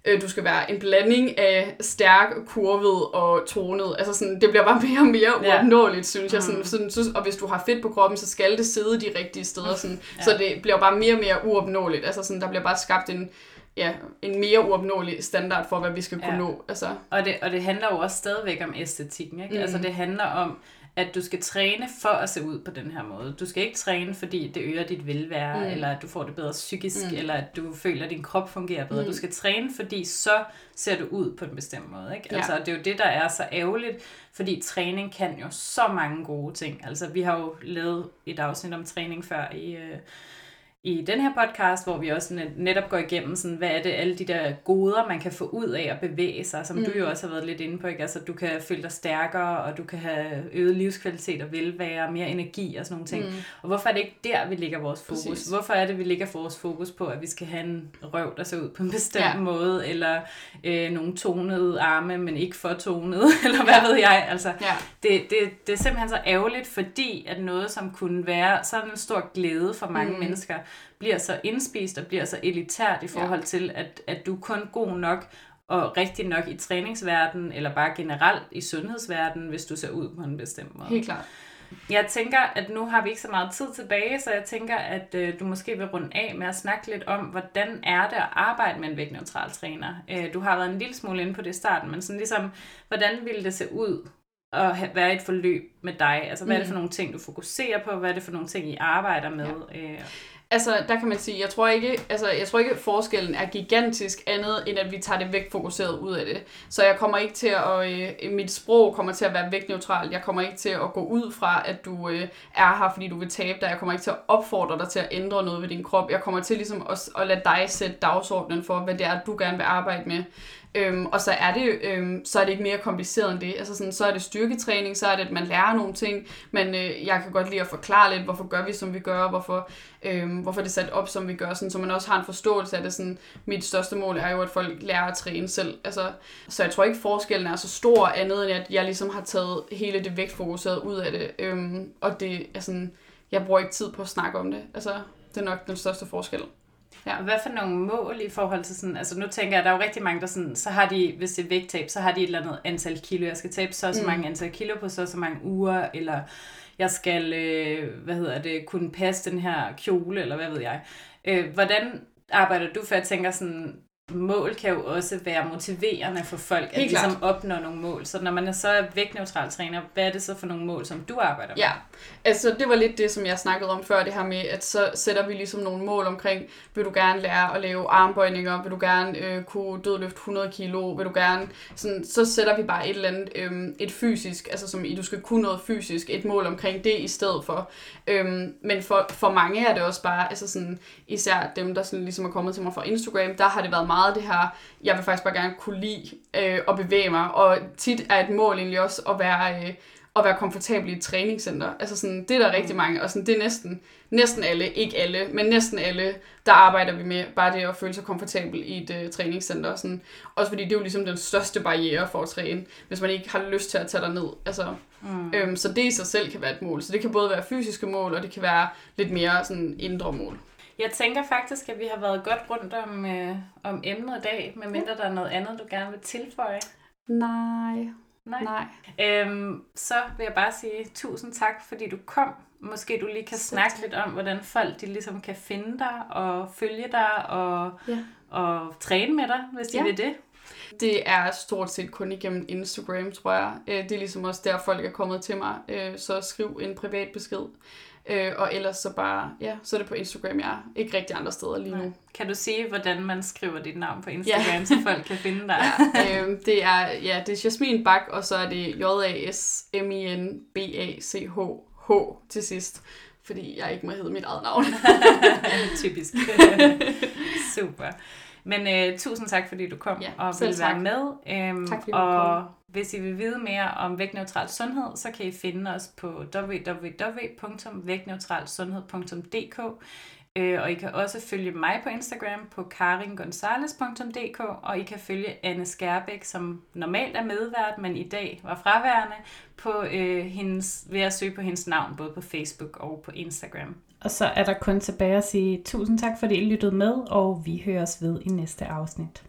øh, du skal være en blanding af stærk, kurvet og tonet. Altså sådan, det bliver bare mere og mere uopnåeligt, synes jeg. Sådan, mm. sådan, så, og hvis du har fedt på kroppen, så skal det sidde de rigtige steder. Sådan, ja. Så det bliver bare mere og mere uopnåeligt. Altså sådan, der bliver bare skabt en, ja, en mere uopnåelig standard for, hvad vi skal kunne ja. nå. Altså. Og, det, og det handler jo også stadigvæk om æstetikken. Ikke? Mm. Altså det handler om, at du skal træne for at se ud på den her måde. Du skal ikke træne, fordi det øger dit velvære, mm. eller at du får det bedre psykisk, mm. eller at du føler, at din krop fungerer bedre. Mm. Du skal træne, fordi så ser du ud på en bestemt måde. Ikke? Altså, ja. det er jo det, der er så ærgerligt, fordi træning kan jo så mange gode ting. Altså, vi har jo lavet et afsnit om træning før i... Øh, i den her podcast, hvor vi også netop går igennem, sådan, hvad er det, alle de der goder, man kan få ud af at bevæge sig, som mm. du jo også har været lidt inde på, ikke? Altså, du kan føle dig stærkere, og du kan have øget livskvalitet og velvære, mere energi og sådan nogle ting. Mm. Og hvorfor er det ikke der, vi lægger vores fokus? Præcis. Hvorfor er det, vi lægger vores fokus på, at vi skal have en røv, der ser ud på en bestemt ja. måde, eller øh, nogle tonede arme, men ikke for tonede, eller hvad ja. ved jeg? Altså, ja. det, det, det er simpelthen så ærgerligt, fordi at noget, som kunne være sådan en stor glæde for mange mm. mennesker, bliver så indspist og bliver så elitært i forhold ja. til, at, at du er kun god nok og rigtig nok i træningsverdenen, eller bare generelt i sundhedsverdenen, hvis du ser ud på en bestemt måde. Helt klart. Jeg tænker, at nu har vi ikke så meget tid tilbage, så jeg tænker, at øh, du måske vil runde af med at snakke lidt om, hvordan er det at arbejde med en vægtneutral træner. Øh, du har været en lille smule inde på det i starten, men sådan ligesom, hvordan ville det se ud at have, være et forløb med dig? Altså, hvad mm. er det mm. for nogle ting, du fokuserer på? Hvad er det for nogle ting, I arbejder med? Ja. Øh, Altså, der kan man sige, jeg tror ikke, altså, jeg tror ikke, forskellen er gigantisk andet, end at vi tager det væk fokuseret ud af det. Så jeg kommer ikke til at, øh, mit sprog kommer til at være vægtneutralt. Jeg kommer ikke til at gå ud fra, at du øh, er her, fordi du vil tabe dig. Jeg kommer ikke til at opfordre dig til at ændre noget ved din krop. Jeg kommer til ligesom at, at lade dig sætte dagsordenen for, hvad det er, du gerne vil arbejde med. Øhm, og så er, det, øhm, så er det ikke mere kompliceret end det. Altså sådan, så er det styrketræning, så er det, at man lærer nogle ting, men øh, jeg kan godt lide at forklare lidt, hvorfor gør vi, som vi gør, hvorfor, øhm, hvorfor det er sat op, som vi gør, sådan, så man også har en forståelse af det. Sådan, mit største mål er jo, at folk lærer at træne selv. Altså, så jeg tror ikke, forskellen er så stor andet, end at jeg ligesom har taget hele det vægtfokuseret ud af det. Øhm, og det er sådan, jeg bruger ikke tid på at snakke om det. Altså, det er nok den største forskel. Ja. Og hvad for nogle mål i forhold til sådan, altså nu tænker jeg, der er jo rigtig mange, der sådan, så har de, hvis det er vægttab, så har de et eller andet antal kilo, jeg skal tabe så så mm. mange antal kilo på så så mange uger, eller jeg skal, øh, hvad hedder det, kunne passe den her kjole, eller hvad ved jeg. Øh, hvordan arbejder du for, at tænke sådan, mål kan jo også være motiverende for folk, at ligesom opnå nogle mål. Så når man er så vægtneutral træner, hvad er det så for nogle mål, som du arbejder med? Ja, altså det var lidt det, som jeg snakkede om før, det her med, at så sætter vi ligesom nogle mål omkring, vil du gerne lære at lave armbøjninger, vil du gerne øh, kunne dødløfte 100 kilo, vil du gerne, sådan, så sætter vi bare et eller andet, øh, et fysisk, altså som i, du skal kunne noget fysisk, et mål omkring det i stedet for. Øhm, men for, for mange er det også bare, altså sådan, især dem, der sådan ligesom er kommet til mig fra Instagram, der har det været meget det her, jeg vil faktisk bare gerne kunne lide øh, at bevæge mig, og tit er et mål egentlig også at være, øh, at være komfortabel i et træningscenter. Altså sådan, det er der rigtig mm. mange, og sådan, det er næsten, næsten alle, ikke alle, men næsten alle, der arbejder vi med bare det at føle sig komfortabel i et øh, træningscenter. Sådan. Også fordi det er jo ligesom den største barriere for at træne, hvis man ikke har lyst til at tage dig ned. Altså, mm. øhm, så det i sig selv kan være et mål. Så det kan både være fysiske mål, og det kan være lidt mere sådan indre mål. Jeg tænker faktisk, at vi har været godt rundt om, øh, om emnet i dag, medmindre ja. der er noget andet, du gerne vil tilføje. Nej. Nej. Nej. Øhm, så vil jeg bare sige tusind tak, fordi du kom. Måske du lige kan Selv snakke lidt om, hvordan folk de ligesom kan finde dig og følge dig og, Ja. og træne med dig, hvis de Ja. vil det. Det er stort set kun igennem Instagram, tror jeg. Øh, Det er ligesom også der, folk er kommet til mig. Øh, Så skriv en privat besked. Øh, Og ellers så bare, ja, så er det på Instagram, jeg er. Ikke rigtig andre steder lige nu. Kan du sige, hvordan man skriver dit navn på Instagram, ja. så folk kan finde dig? øhm, det er, ja, det er Jasmin Bak, og så er det J-A-S-M-I-N-B-A-C-H-H til sidst. Fordi jeg ikke må hedde mit eget navn. Typisk. Super. Men øh, tusind tak, fordi du kom Ja, og ville være med. Øhm, Tak, fordi og komme. hvis I vil vide mere om vægtneutral sundhed, så kan I finde os på www.vægtneutralsundhed.dk øh, og I kan også følge mig på Instagram på karingonzales.dk og I kan følge Anne Skærbæk, som normalt er medvært, men i dag var fraværende, på, øh, hendes, ved at søge på hendes navn, både på Facebook og på Instagram. Og så er der kun tilbage at sige tusind tak, fordi I lyttede med, og vi høres ved i næste afsnit.